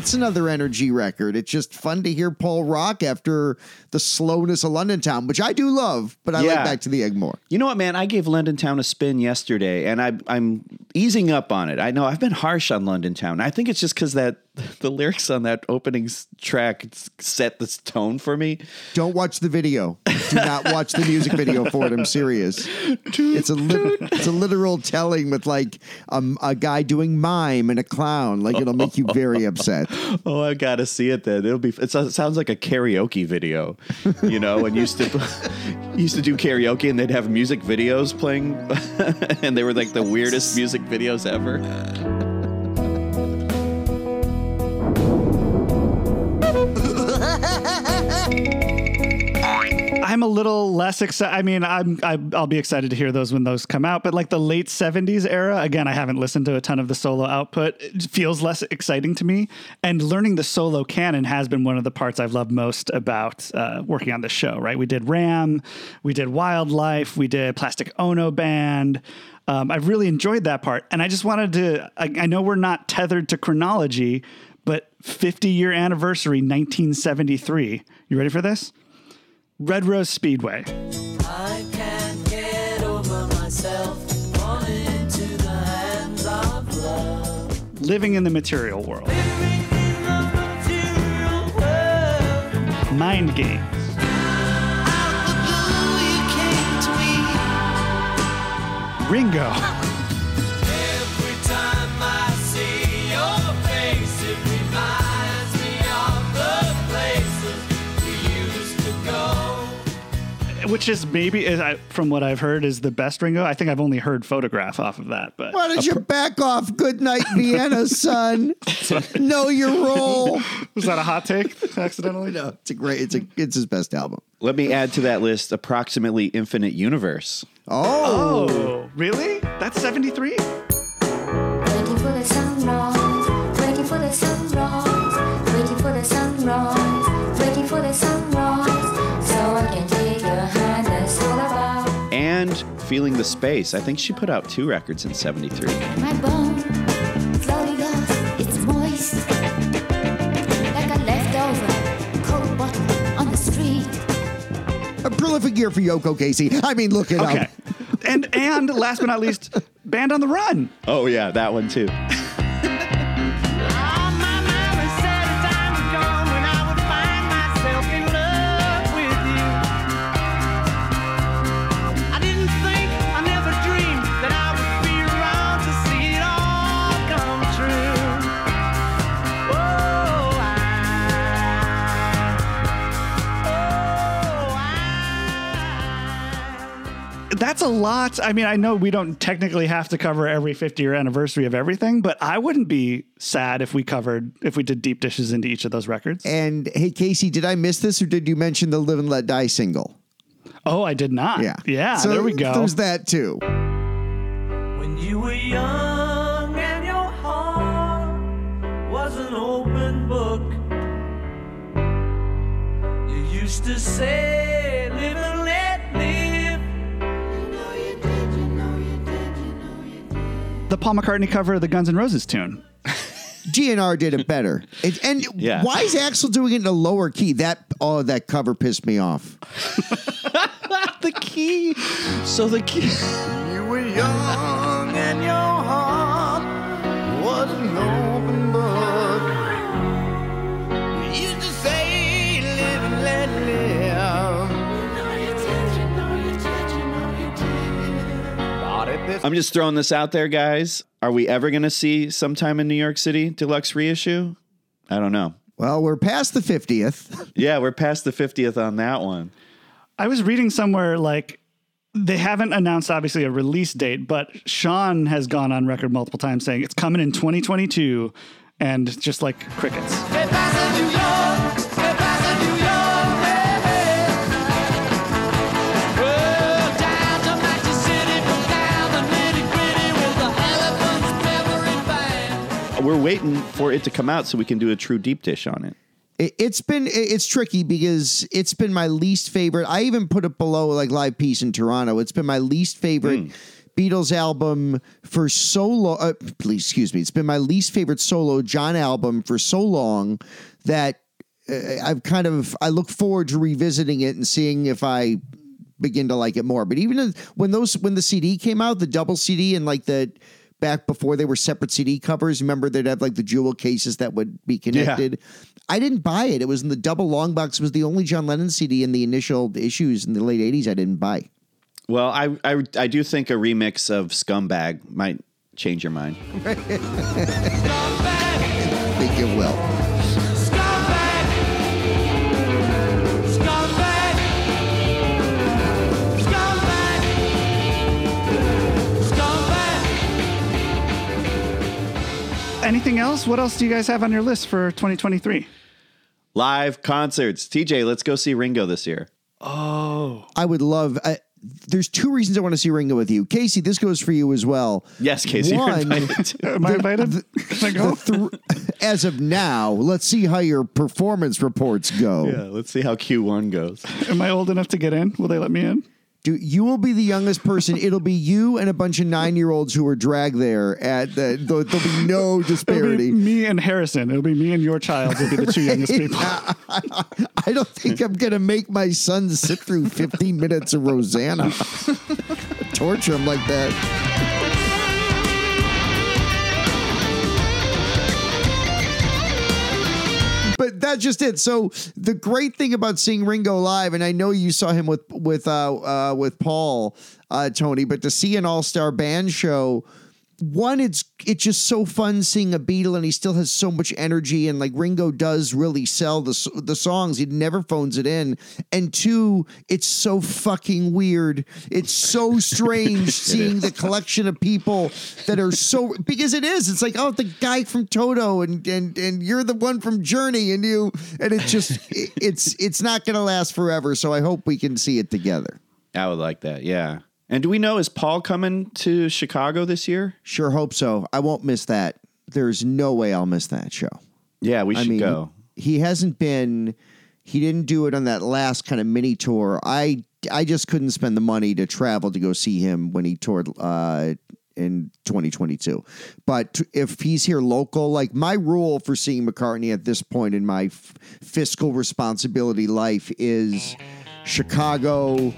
That's another energy record. It's just fun to hear Paul rock after the slowness of London Town, which I do love, but I Yeah. like Back to the Egg more. You know what, man? I gave London Town a spin yesterday, and I, I'm easing up on it. I know I've been harsh on London Town. I think it's just because that the lyrics on that opening track set this tone for me. Don't watch the video. Do not watch the music video for it. I'm serious. It's a lit- it's a literal telling with like um, a guy doing mime and a clown. Like it'll make you very upset. Oh, I gotta see it then. It'll be. It sounds it sounds like a karaoke video, you know. And used to used to do karaoke, and they'd have music videos playing, and they were like the weirdest music videos ever. I'm a little less excited. I mean, I'm I, I'll be excited to hear those when those come out. But like the late '70s era, again, I haven't listened to a ton of the solo output. It feels less exciting to me. And learning the solo canon has been one of the parts I've loved most about uh, working on this show. Right? We did Ram, we did Wildlife, we did Plastic Ono Band. Um, I've really enjoyed that part, and I just wanted to. I, I know we're not tethered to chronology, but 50 year anniversary, 1973. You ready for this? Red Rose Speedway. I can't get over myself, into the hands of love. Living in the material world. Mind games. Ringo. Which is maybe, is, I- from what I've heard, is the best Ringo. I think I've only heard photograph off of that, but Why don't you back off? Good night, Vienna, son. know your role. Was that a hot take accidentally? No, it's a great. It's a. It's his best album. Let me add to that list approximately Infinite Universe. Oh, Oh, really? That's 73? Waiting Feeling the Space. I think she put out two records in 73. my bone. Floating it's moist, like a leftover cold bottle on the street. a prolific year for Yoko Casey. I mean, look it Okay. up. and and last but not least, Band on the Run. Oh, yeah, that one too. That's a lot. I mean, I know we don't technically have to cover every 50 year anniversary of everything, but I wouldn't be sad if we covered, if we did deep dishes into each of those records. And hey, Casey, did I miss this or did you mention the "Live and Let Die" single? Oh, I did not. Yeah, Yeah, So there we go. There's that too. When you were young and your heart was an open book, you used to say, The Paul McCartney cover of the Guns N' Roses tune. GNR did it better. It, and Yeah. why is Axl doing it in a lower key? That oh, that cover pissed me off. the key. So the key. You were young and your heart was an this I'm just throwing this out there, guys. Are we ever going to see Some Time in New York City deluxe reissue? I don't know. Well, we're past the 50th. Yeah, we're past the 50th on that one. I was reading somewhere like they haven't announced obviously a release date, but Sean has gone on record multiple times saying it's coming in 2022 and just like crickets. Que We're waiting for it to come out so we can do a true deep dish on it. It, it's been it's tricky because it's been my least favorite. I even put it below like Live Peace in Toronto. It's been my least favorite Beatles album for so long. Uh, please excuse me. It's been my least favorite solo John album for so long that uh, I've kind of I look forward to revisiting it and seeing if I begin to like it more. But even when those when the CD came out, the double CD and like the back before they were separate CD covers. Remember they'd have like the jewel cases that would be connected. I didn't buy it. It was in the double long box. It was the only John Lennon CD in the initial issues in the late '80s. I didn't buy. Well, I, I I do think a remix of Scumbag might change your mind. I think it will. Anything else? What else do you guys have on your list for 2023? Live concerts. TJ, let's go see Ringo this year. Oh, I would love. I, there's two reasons I want to see Ringo with you, Casey. This goes for you as well. Yes, Casey, you're One, invited. Am I invited? Can I go? the thr- as of now, let's see how your performance reports go. Yeah, let's see how Q1 goes. Am I old enough to get in? Will they let me in? Do you will be the youngest person. It'll be you and a bunch of nine year olds who are dragged there. At the, there'll, there'll be no It'll be disparity. me and Harrison. It'll be me and your child. Will be the two youngest people. I don't think I'm gonna make my son sit through 15 minutes of Rosanna. Torture him like that. But that's just it. So the great thing about seeing Ringo live, and I know you saw him with with uh, uh, with Paul uh, Tony, but to see an all star band show, one, it's it's just so fun seeing a Beatle, and he still has so much energy, and like Ringo does really sell the the songs. He never phones it in. And two, it's so fucking weird. It's so strange seeing the collection of people that are so because it is. It's like oh, the guy from Toto, and and and you're the one from Journey, and you, and it just it- it's it's not gonna last forever. So I hope we can see it together. I would like that. Yeah. And do we know is Paul coming to Chicago this year? Sure hope so. I won't miss that. There's no way I'll miss that show. Yeah, we I should mean, go. He hasn't been. He didn't do it on that last kind of mini tour. I I just couldn't spend the money to travel to go see him when he toured uh, in 2022. But if he's here local, like my rule for seeing McCartney at this point in my f- fiscal responsibility life is Chicago,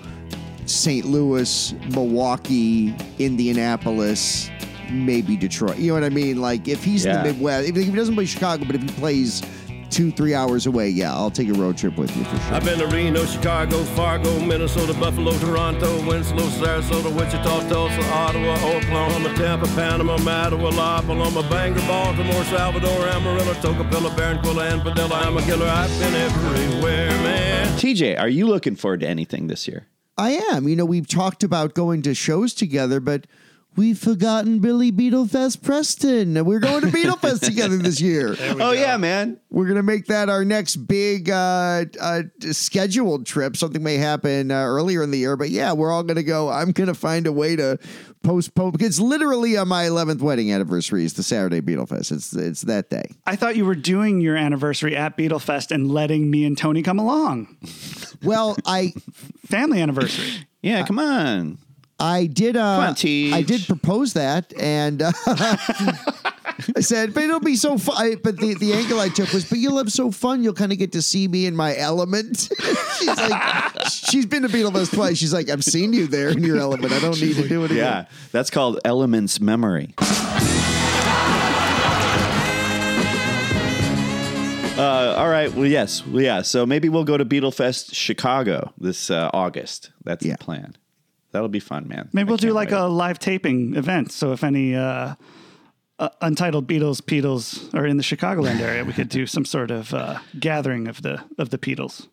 St. Louis, Milwaukee, Indianapolis, maybe Detroit. You know what I mean? Like if he's Yeah. in the Midwest, if he doesn't play Chicago, but if he plays two, three hours away, yeah, I'll take a road trip with you for sure. I've been to Reno, Chicago, Fargo, Minnesota, Buffalo, Toronto, Winslow, Sarasota, Wichita, Tulsa, Ottawa, Oklahoma, Tampa, Panama, Mattawa, La Paloma, Bangor, Baltimore, Salvador, Amarillo, Tocopilla, Barranquilla, and Padilla. I'm a killer. I've been everywhere, man. TJ, are you looking forward to anything this year? I am. You know, we've talked about going to shows together, but we've forgotten Billy Beatlefest Preston. We're going to Beatlefest together this year. Oh yeah, man. We're gonna make that our next big uh, uh, scheduled trip. Something may happen uh, earlier in the year, but yeah, we're all gonna go. I'm gonna find a way to postpone. It's literally on my 11th wedding anniversary. Is the Saturday Beatlefest. It's it's that day. I thought you were doing your anniversary at Beatlefest and letting me and Tony come along. Well, I family anniversary. Yeah, come on. I did. Uh, Come on, I did propose that, and uh, I said, "But it'll be so fun." But the, the angle I took was, "But you'll have so fun. You'll kind of get to see me in my element." she's like, she's been to Beetlejuice twice. She's like, "I've seen you there in your element. I don't need to do it again." Yeah, that's called Elements Memory. Uh, all right. Well, yes. Well, yeah. So maybe we'll go to Beatlefest Chicago this uh, August. That's the plan. That'll be fun, man. Maybe we'll do like wait. a live taping event. So if any uh, uh, untitled Beatles Beatles are in the Chicagoland area, we could do some sort of uh, gathering of the of the Beatles.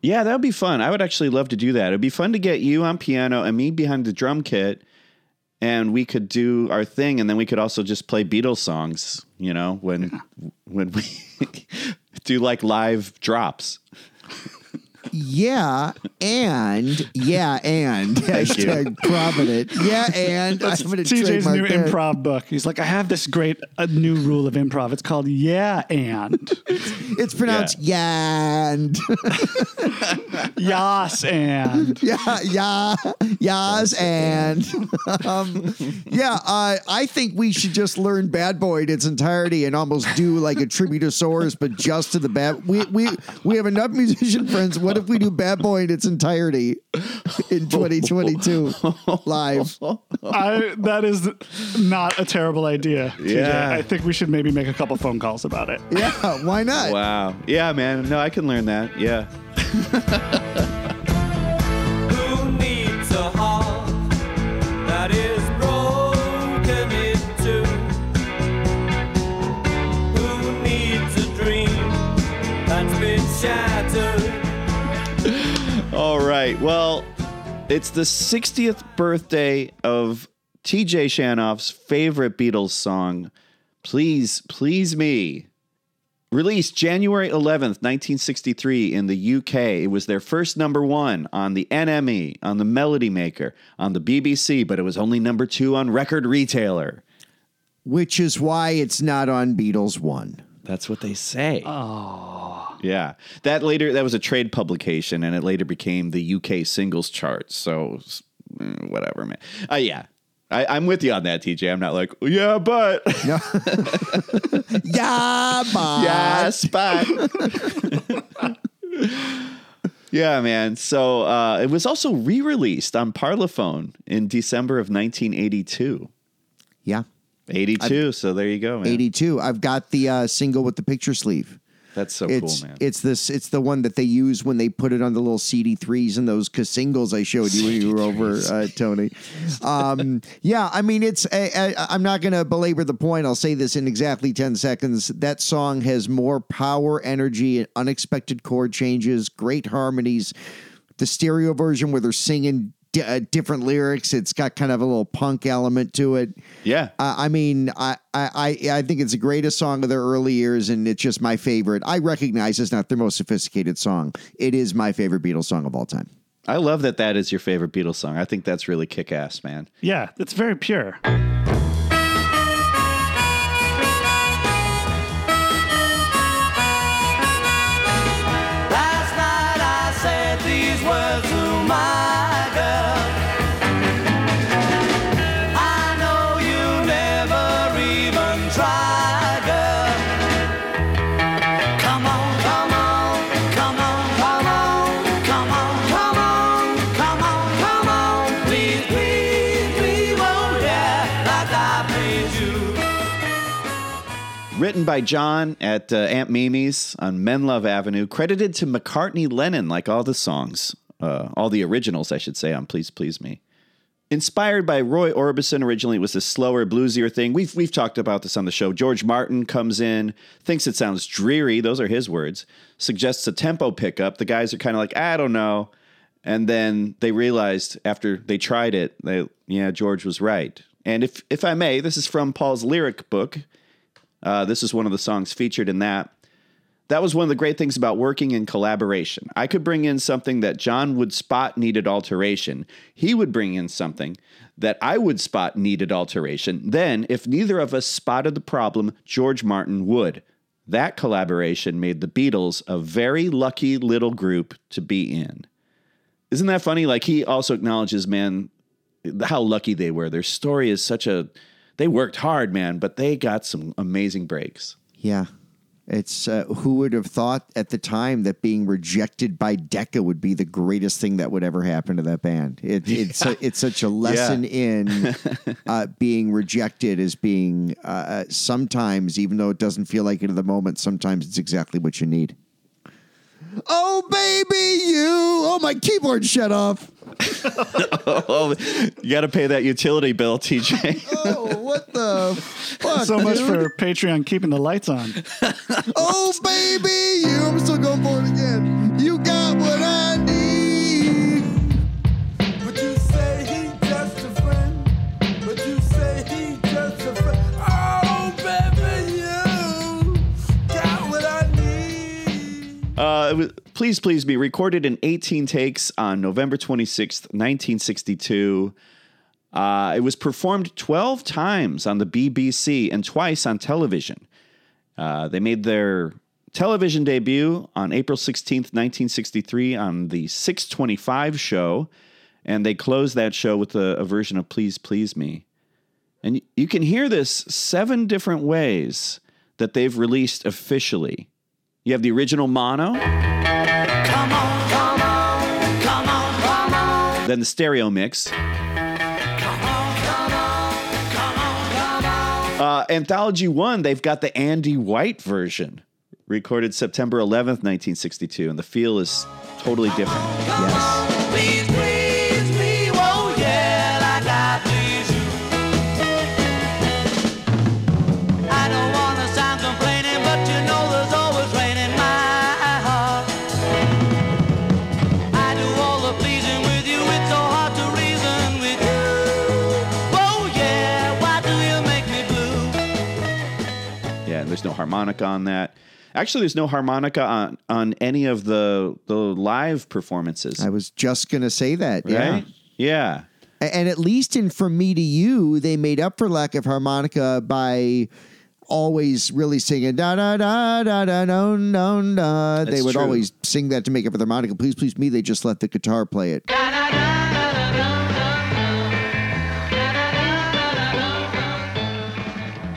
Yeah, that would be fun. I would actually love to do that. It'd be fun to get you on piano and me behind the drum kit, and we could do our thing, and then we could also just play Beatles songs. You know, when when we do like live drops. Yeah, and yeah, and hashtag prominent. Yeah, and That's I'm gonna TJ's new that. improv book. He's like, I have this great uh, new rule of improv. It's called Yeah and It's pronounced yeah, and Yas and yeah, yeah, yes, and um, yeah. Uh, I think we should just learn Bad Boy in its entirety and almost do like a tribute to Source, but just to the bad. We we we have enough musician friends. What if if we do Bad Boy in its entirety in 2022 live? I, that is not a terrible idea. TJ. Yeah. I think we should maybe make a couple phone calls about it. Yeah, why not? Wow. Yeah, man. No, I can learn that. Yeah. right. Well, it's the 60th birthday of TJ Shanoff's favorite Beatles song, Please, Please Me. Released January 11th, 1963 in the UK. It was their first number one on the NME, on the Melody Maker, on the BBC, but it was only number two on Record Retailer. Which is why it's not on Beatles One. That's what they say. Oh. Yeah. That later, that was a trade publication and it later became the UK singles chart. So, mm, whatever, man. Uh, yeah. I, I'm with you on that, TJ. I'm not like, yeah, but. yeah, but. Yes, but. yeah, man. So uh, it was also re released on Parlophone in December of 1982. Yeah. 82. so there you go, man. 82. I've got the uh, single with the picture sleeve. That's so it's, cool, man. It's this. It's the one that they use when they put it on the little CD3s and those singles I showed you when you were over, uh, Tony. Um, yeah, I mean, it's. I, I, I'm not going to belabor the point. I'll say this in exactly ten seconds. That song has more power, energy, and unexpected chord changes, great harmonies. The stereo version where they're singing. Di- Uh, different lyrics. It's got kind of a little punk element to it. Yeah. Uh, I mean, I, I I I think it's the greatest song of their early years, and it's just my favorite. I recognize it's not their most sophisticated song. It is my favorite Beatles song of all time. I love that that is your favorite Beatles song. I think that's really kick ass, man. Yeah, it's very pure. Written by John at uh, Aunt Mimi's on Menlove Avenue, credited to McCartney Lennon, like all the songs, uh, all the originals, I should say, on Please Please Me. Inspired by Roy Orbison, originally it was a slower, bluesier thing. We've, we've talked about this on the show. George Martin comes in, thinks it sounds dreary, those are his words, suggests a tempo pickup. The guys are kind of like, I don't know. And then they realized after they tried it, they, yeah, George was right. And if, if I may, this is from Paul's lyric book. Uh, this is one of the songs featured in that. That was one of the great things about working in collaboration. I could bring in something that John would spot needed alteration. He would bring in something that I would spot needed alteration. Then, if neither of us spotted the problem, George Martin would. That collaboration made the Beatles a very lucky little group to be in. Isn't that funny? Like he also acknowledges, man, how lucky they were. Their story is such a they worked hard, man, but they got some amazing breaks. Yeah. It's uh, who would have thought at the time that being rejected by Decca would be the greatest thing that would ever happen to that band. It, it's a, it's such a lesson in uh, being rejected as being uh, sometimes, even though it doesn't feel like it at the moment, sometimes it's exactly what you need. Oh baby, you! Oh my keyboard shut off. oh, you got to pay that utility bill, TJ. Oh, what the fuck? so much dude? for Patreon keeping the lights on. Oh baby, you! I'm still going for it again. Uh, Please Please Me, recorded in 18 takes on November 26th, 1962. Uh, it was performed 12 times on the BBC and twice on television. Uh, they made their television debut on April 16th, 1963, on the 625 show, and they closed that show with a, a version of Please Please Me. And you can hear this seven different ways that they've released officially. You have the original mono. Come on, come on, come on, then the stereo mix. Uh, Anthology One, they've got the Andy White version, recorded September 11th, 1962, and the feel is totally different. Yes. No harmonica on that. Actually, there's no harmonica on, on any of the the live performances. I was just gonna say that. Yeah. Right? Yeah. A- And at least in From Me to You, they made up for lack of harmonica by always really singing da da da da da no no da. They would true. always sing that to make up for the harmonica. Please, please me. They just let the guitar play it.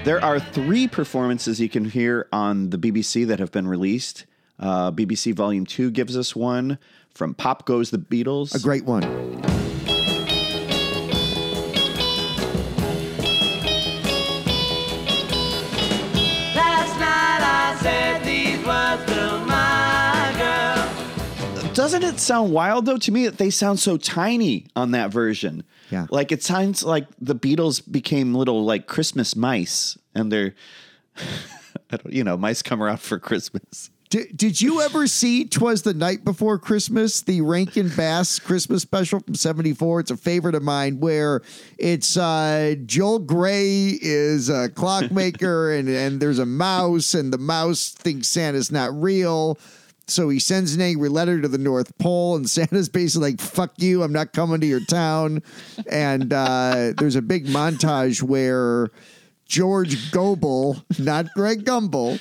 There are three performances you can hear on the BBC that have been released. Uh, BBC Volume 2 gives us one from Pop Goes the Beatles. A great one. Last night I said these words to my girl. Doesn't it sound wild though? To me, that they sound so tiny on that version. Yeah. Like it sounds like the Beatles became little like Christmas mice and they're, I don't, you know, mice come around for Christmas. Did, did you ever see Twas the Night Before Christmas, the Rankin Bass Christmas special from 74? It's a favorite of mine where it's uh, Joel Grey is a clockmaker and, and there's a mouse and the mouse thinks Santa's not real. So he sends an angry letter to the North Pole, and Santa's basically like, fuck you, I'm not coming to your town. And uh, there's a big montage where George Gobel, not Greg Gumbel,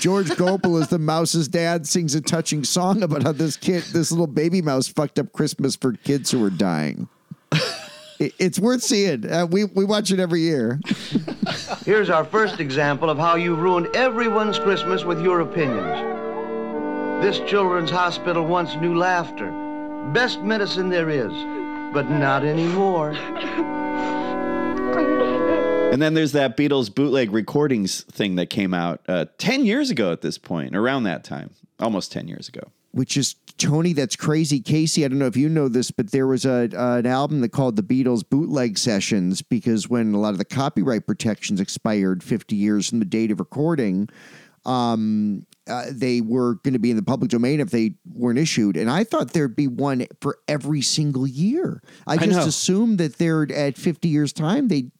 George Gobel is the mouse's dad, sings a touching song about how this kid, this little baby mouse, fucked up Christmas for kids who are dying. It- It's worth seeing. Uh, we, we watch it every year. Here's our first example of how you ruined everyone's Christmas with your opinions. This children's hospital once knew laughter. Best medicine there is, but not anymore. And then there's that Beatles bootleg recordings thing that came out uh, 10 years ago at this point, around that time, almost 10 years ago. which is Tony. That's crazy, Casey. I don't know if you know this, but there was a uh, an album that called the Beatles Bootleg Sessions because when a lot of the copyright protections expired 50 years from the date of recording, um, uh, they were going to be in the public domain if they weren't issued. And I thought there'd be one for every single year. I I just know. assumed that they're at 50 years time they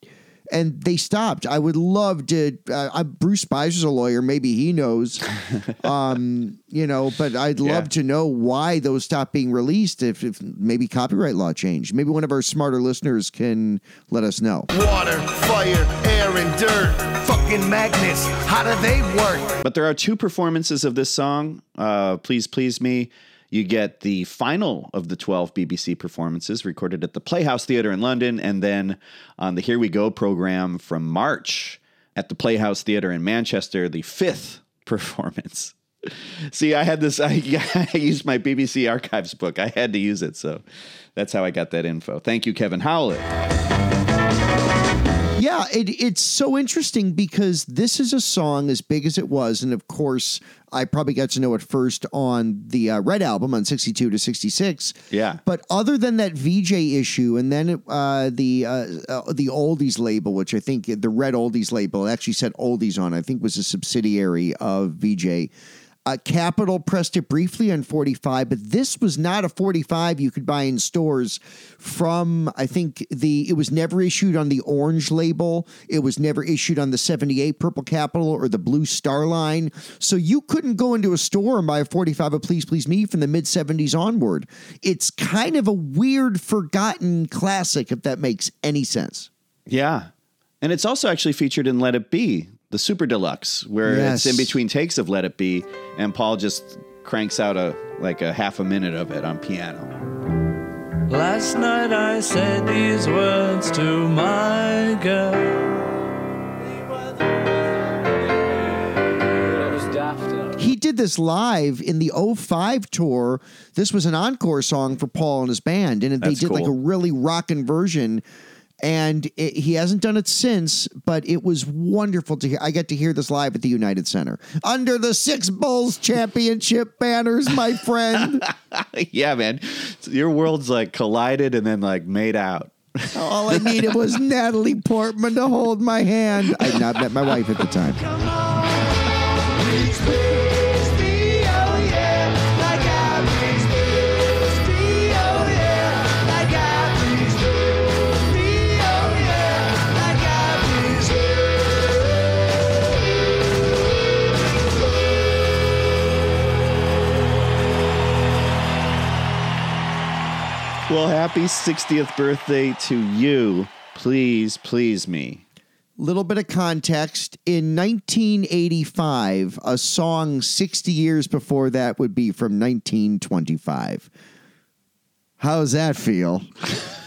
and they stopped. I would love to. Uh, Bruce Spizer's a lawyer. Maybe he knows. um, you know, but I'd love Yeah. to know why those stopped being released. If, if maybe copyright law changed. Maybe one of our smarter listeners can let us know. Water, fire, air, and dirt. Magnets. How do they work? But there are two performances of this song, uh, Please Please Me. You get the final of the 12 BBC performances recorded at the Playhouse Theatre in London, and then on the Here We Go program from March at the Playhouse Theatre in Manchester, the fifth performance. See, I had this, I, I used my BBC Archives book. I had to use it, so that's how I got that info. Thank you, Kevin Howlett. Yeah, it, it's so interesting because this is a song as big as it was, and of course, I probably got to know it first on the uh, Red album on sixty-two to sixty-six. Yeah. But other than that Vee-Jay issue, and then uh, the uh, uh, the Oldies label, which I think the Red Oldies label actually said Oldies on, I think was a subsidiary of Vee-Jay. Uh, Capitol pressed it briefly on 45, but this was not a 45 you could buy in stores from, I think the, it was never issued on the orange label. It was never issued on the 78 Purple Capitol or the Blue Star line. So you couldn't go into a store and buy a 45 of Please Please Me from the mid 70s onward. It's kind of a weird, forgotten classic, if that makes any sense. Yeah. And it's also actually featured in Let It Be, the Super Deluxe, where Yes. it's in between takes of Let It Be, and Paul just cranks out a like a half a minute of it on piano. Last night I said these words to my girl. He did this live in the 05 tour. This was an encore song for Paul and his band, and they That's did like a really rockin' version. And it, he hasn't done it since, but it was wonderful to hear. I got to hear this live at the United Center under the Six Bulls Championship banners, my friend. yeah, man. Your worlds like collided and then like made out. All I needed was Natalie Portman to hold my hand. I had not met my wife at the time. Well, happy 60th birthday to you. Please, please me. Little bit of context. In 1985, a song 60 years before that would be from 1925. How's that feel?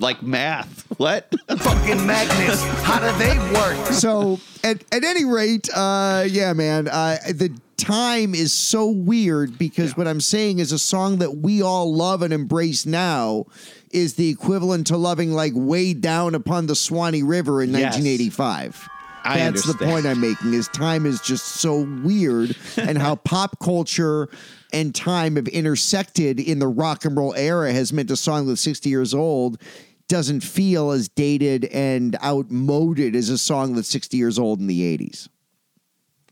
like math. What? Fucking magnets. How do they work? So, at, at any rate, uh, yeah, man, uh, the time is so weird because what I'm saying is a song that we all love and embrace now is the equivalent to loving like way down upon the Swanee River in Yes. 1985. I That's the point I'm making is time is just so weird and how pop culture and time have intersected in the rock and roll era has meant a song that's 60 years old doesn't feel as dated and outmoded as a song that's 60 years old in the 80s.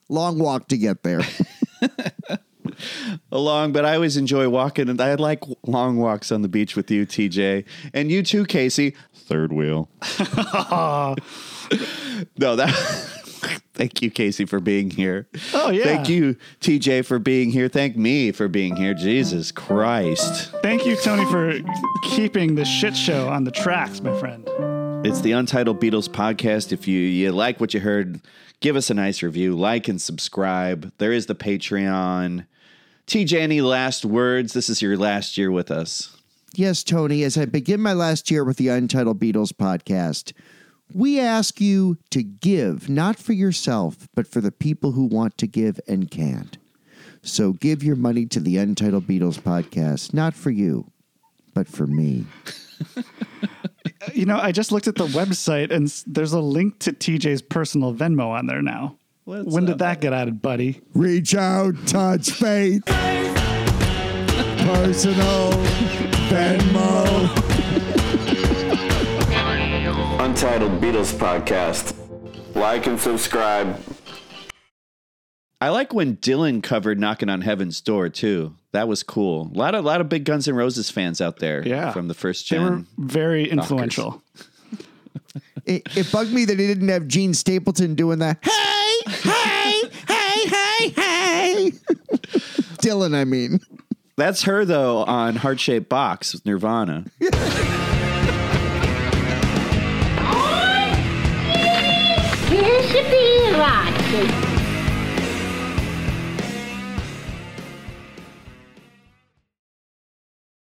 Long walk to get there. Along, but I always enjoy walking, and I like long walks on the beach with you, TJ, and you too, Casey. Third wheel. no, that. Thank you, Casey, for being here. Oh, yeah. Thank you, TJ, for being here. Thank me for being here. Jesus Christ. Thank you, Tony, for keeping the shit show on the tracks, my friend. It's the Untitled Beatles podcast. If you, you like what you heard, give us a nice review, like and subscribe. There is the Patreon. TJ, any last words? This is your last year with us. yes, Tony, as I begin my last year with the Untitled Beatles podcast, we ask you to give, not for yourself, but for the people who want to give and can't. So give your money to the Untitled Beatles podcast, not for you, but for me. You know, I just looked at the website and there's a link to TJ's personal Venmo on there now. when did that get added, buddy? Reach out, touch faith. Personal Venmo. Untitled Beatles Podcast. Like and subscribe. I like when Dylan covered "Knocking on Heaven's Door" too. That was cool. A lot of lot of big Guns N' Roses fans out there. Yeah. from the first gen. They were very influential. It, it bugged me that he didn't have Jean Stapleton doing that. hey, hey, hey, hey, hey. Dylan, I mean. That's her though on Heart Shaped Box with Nirvana. Beer,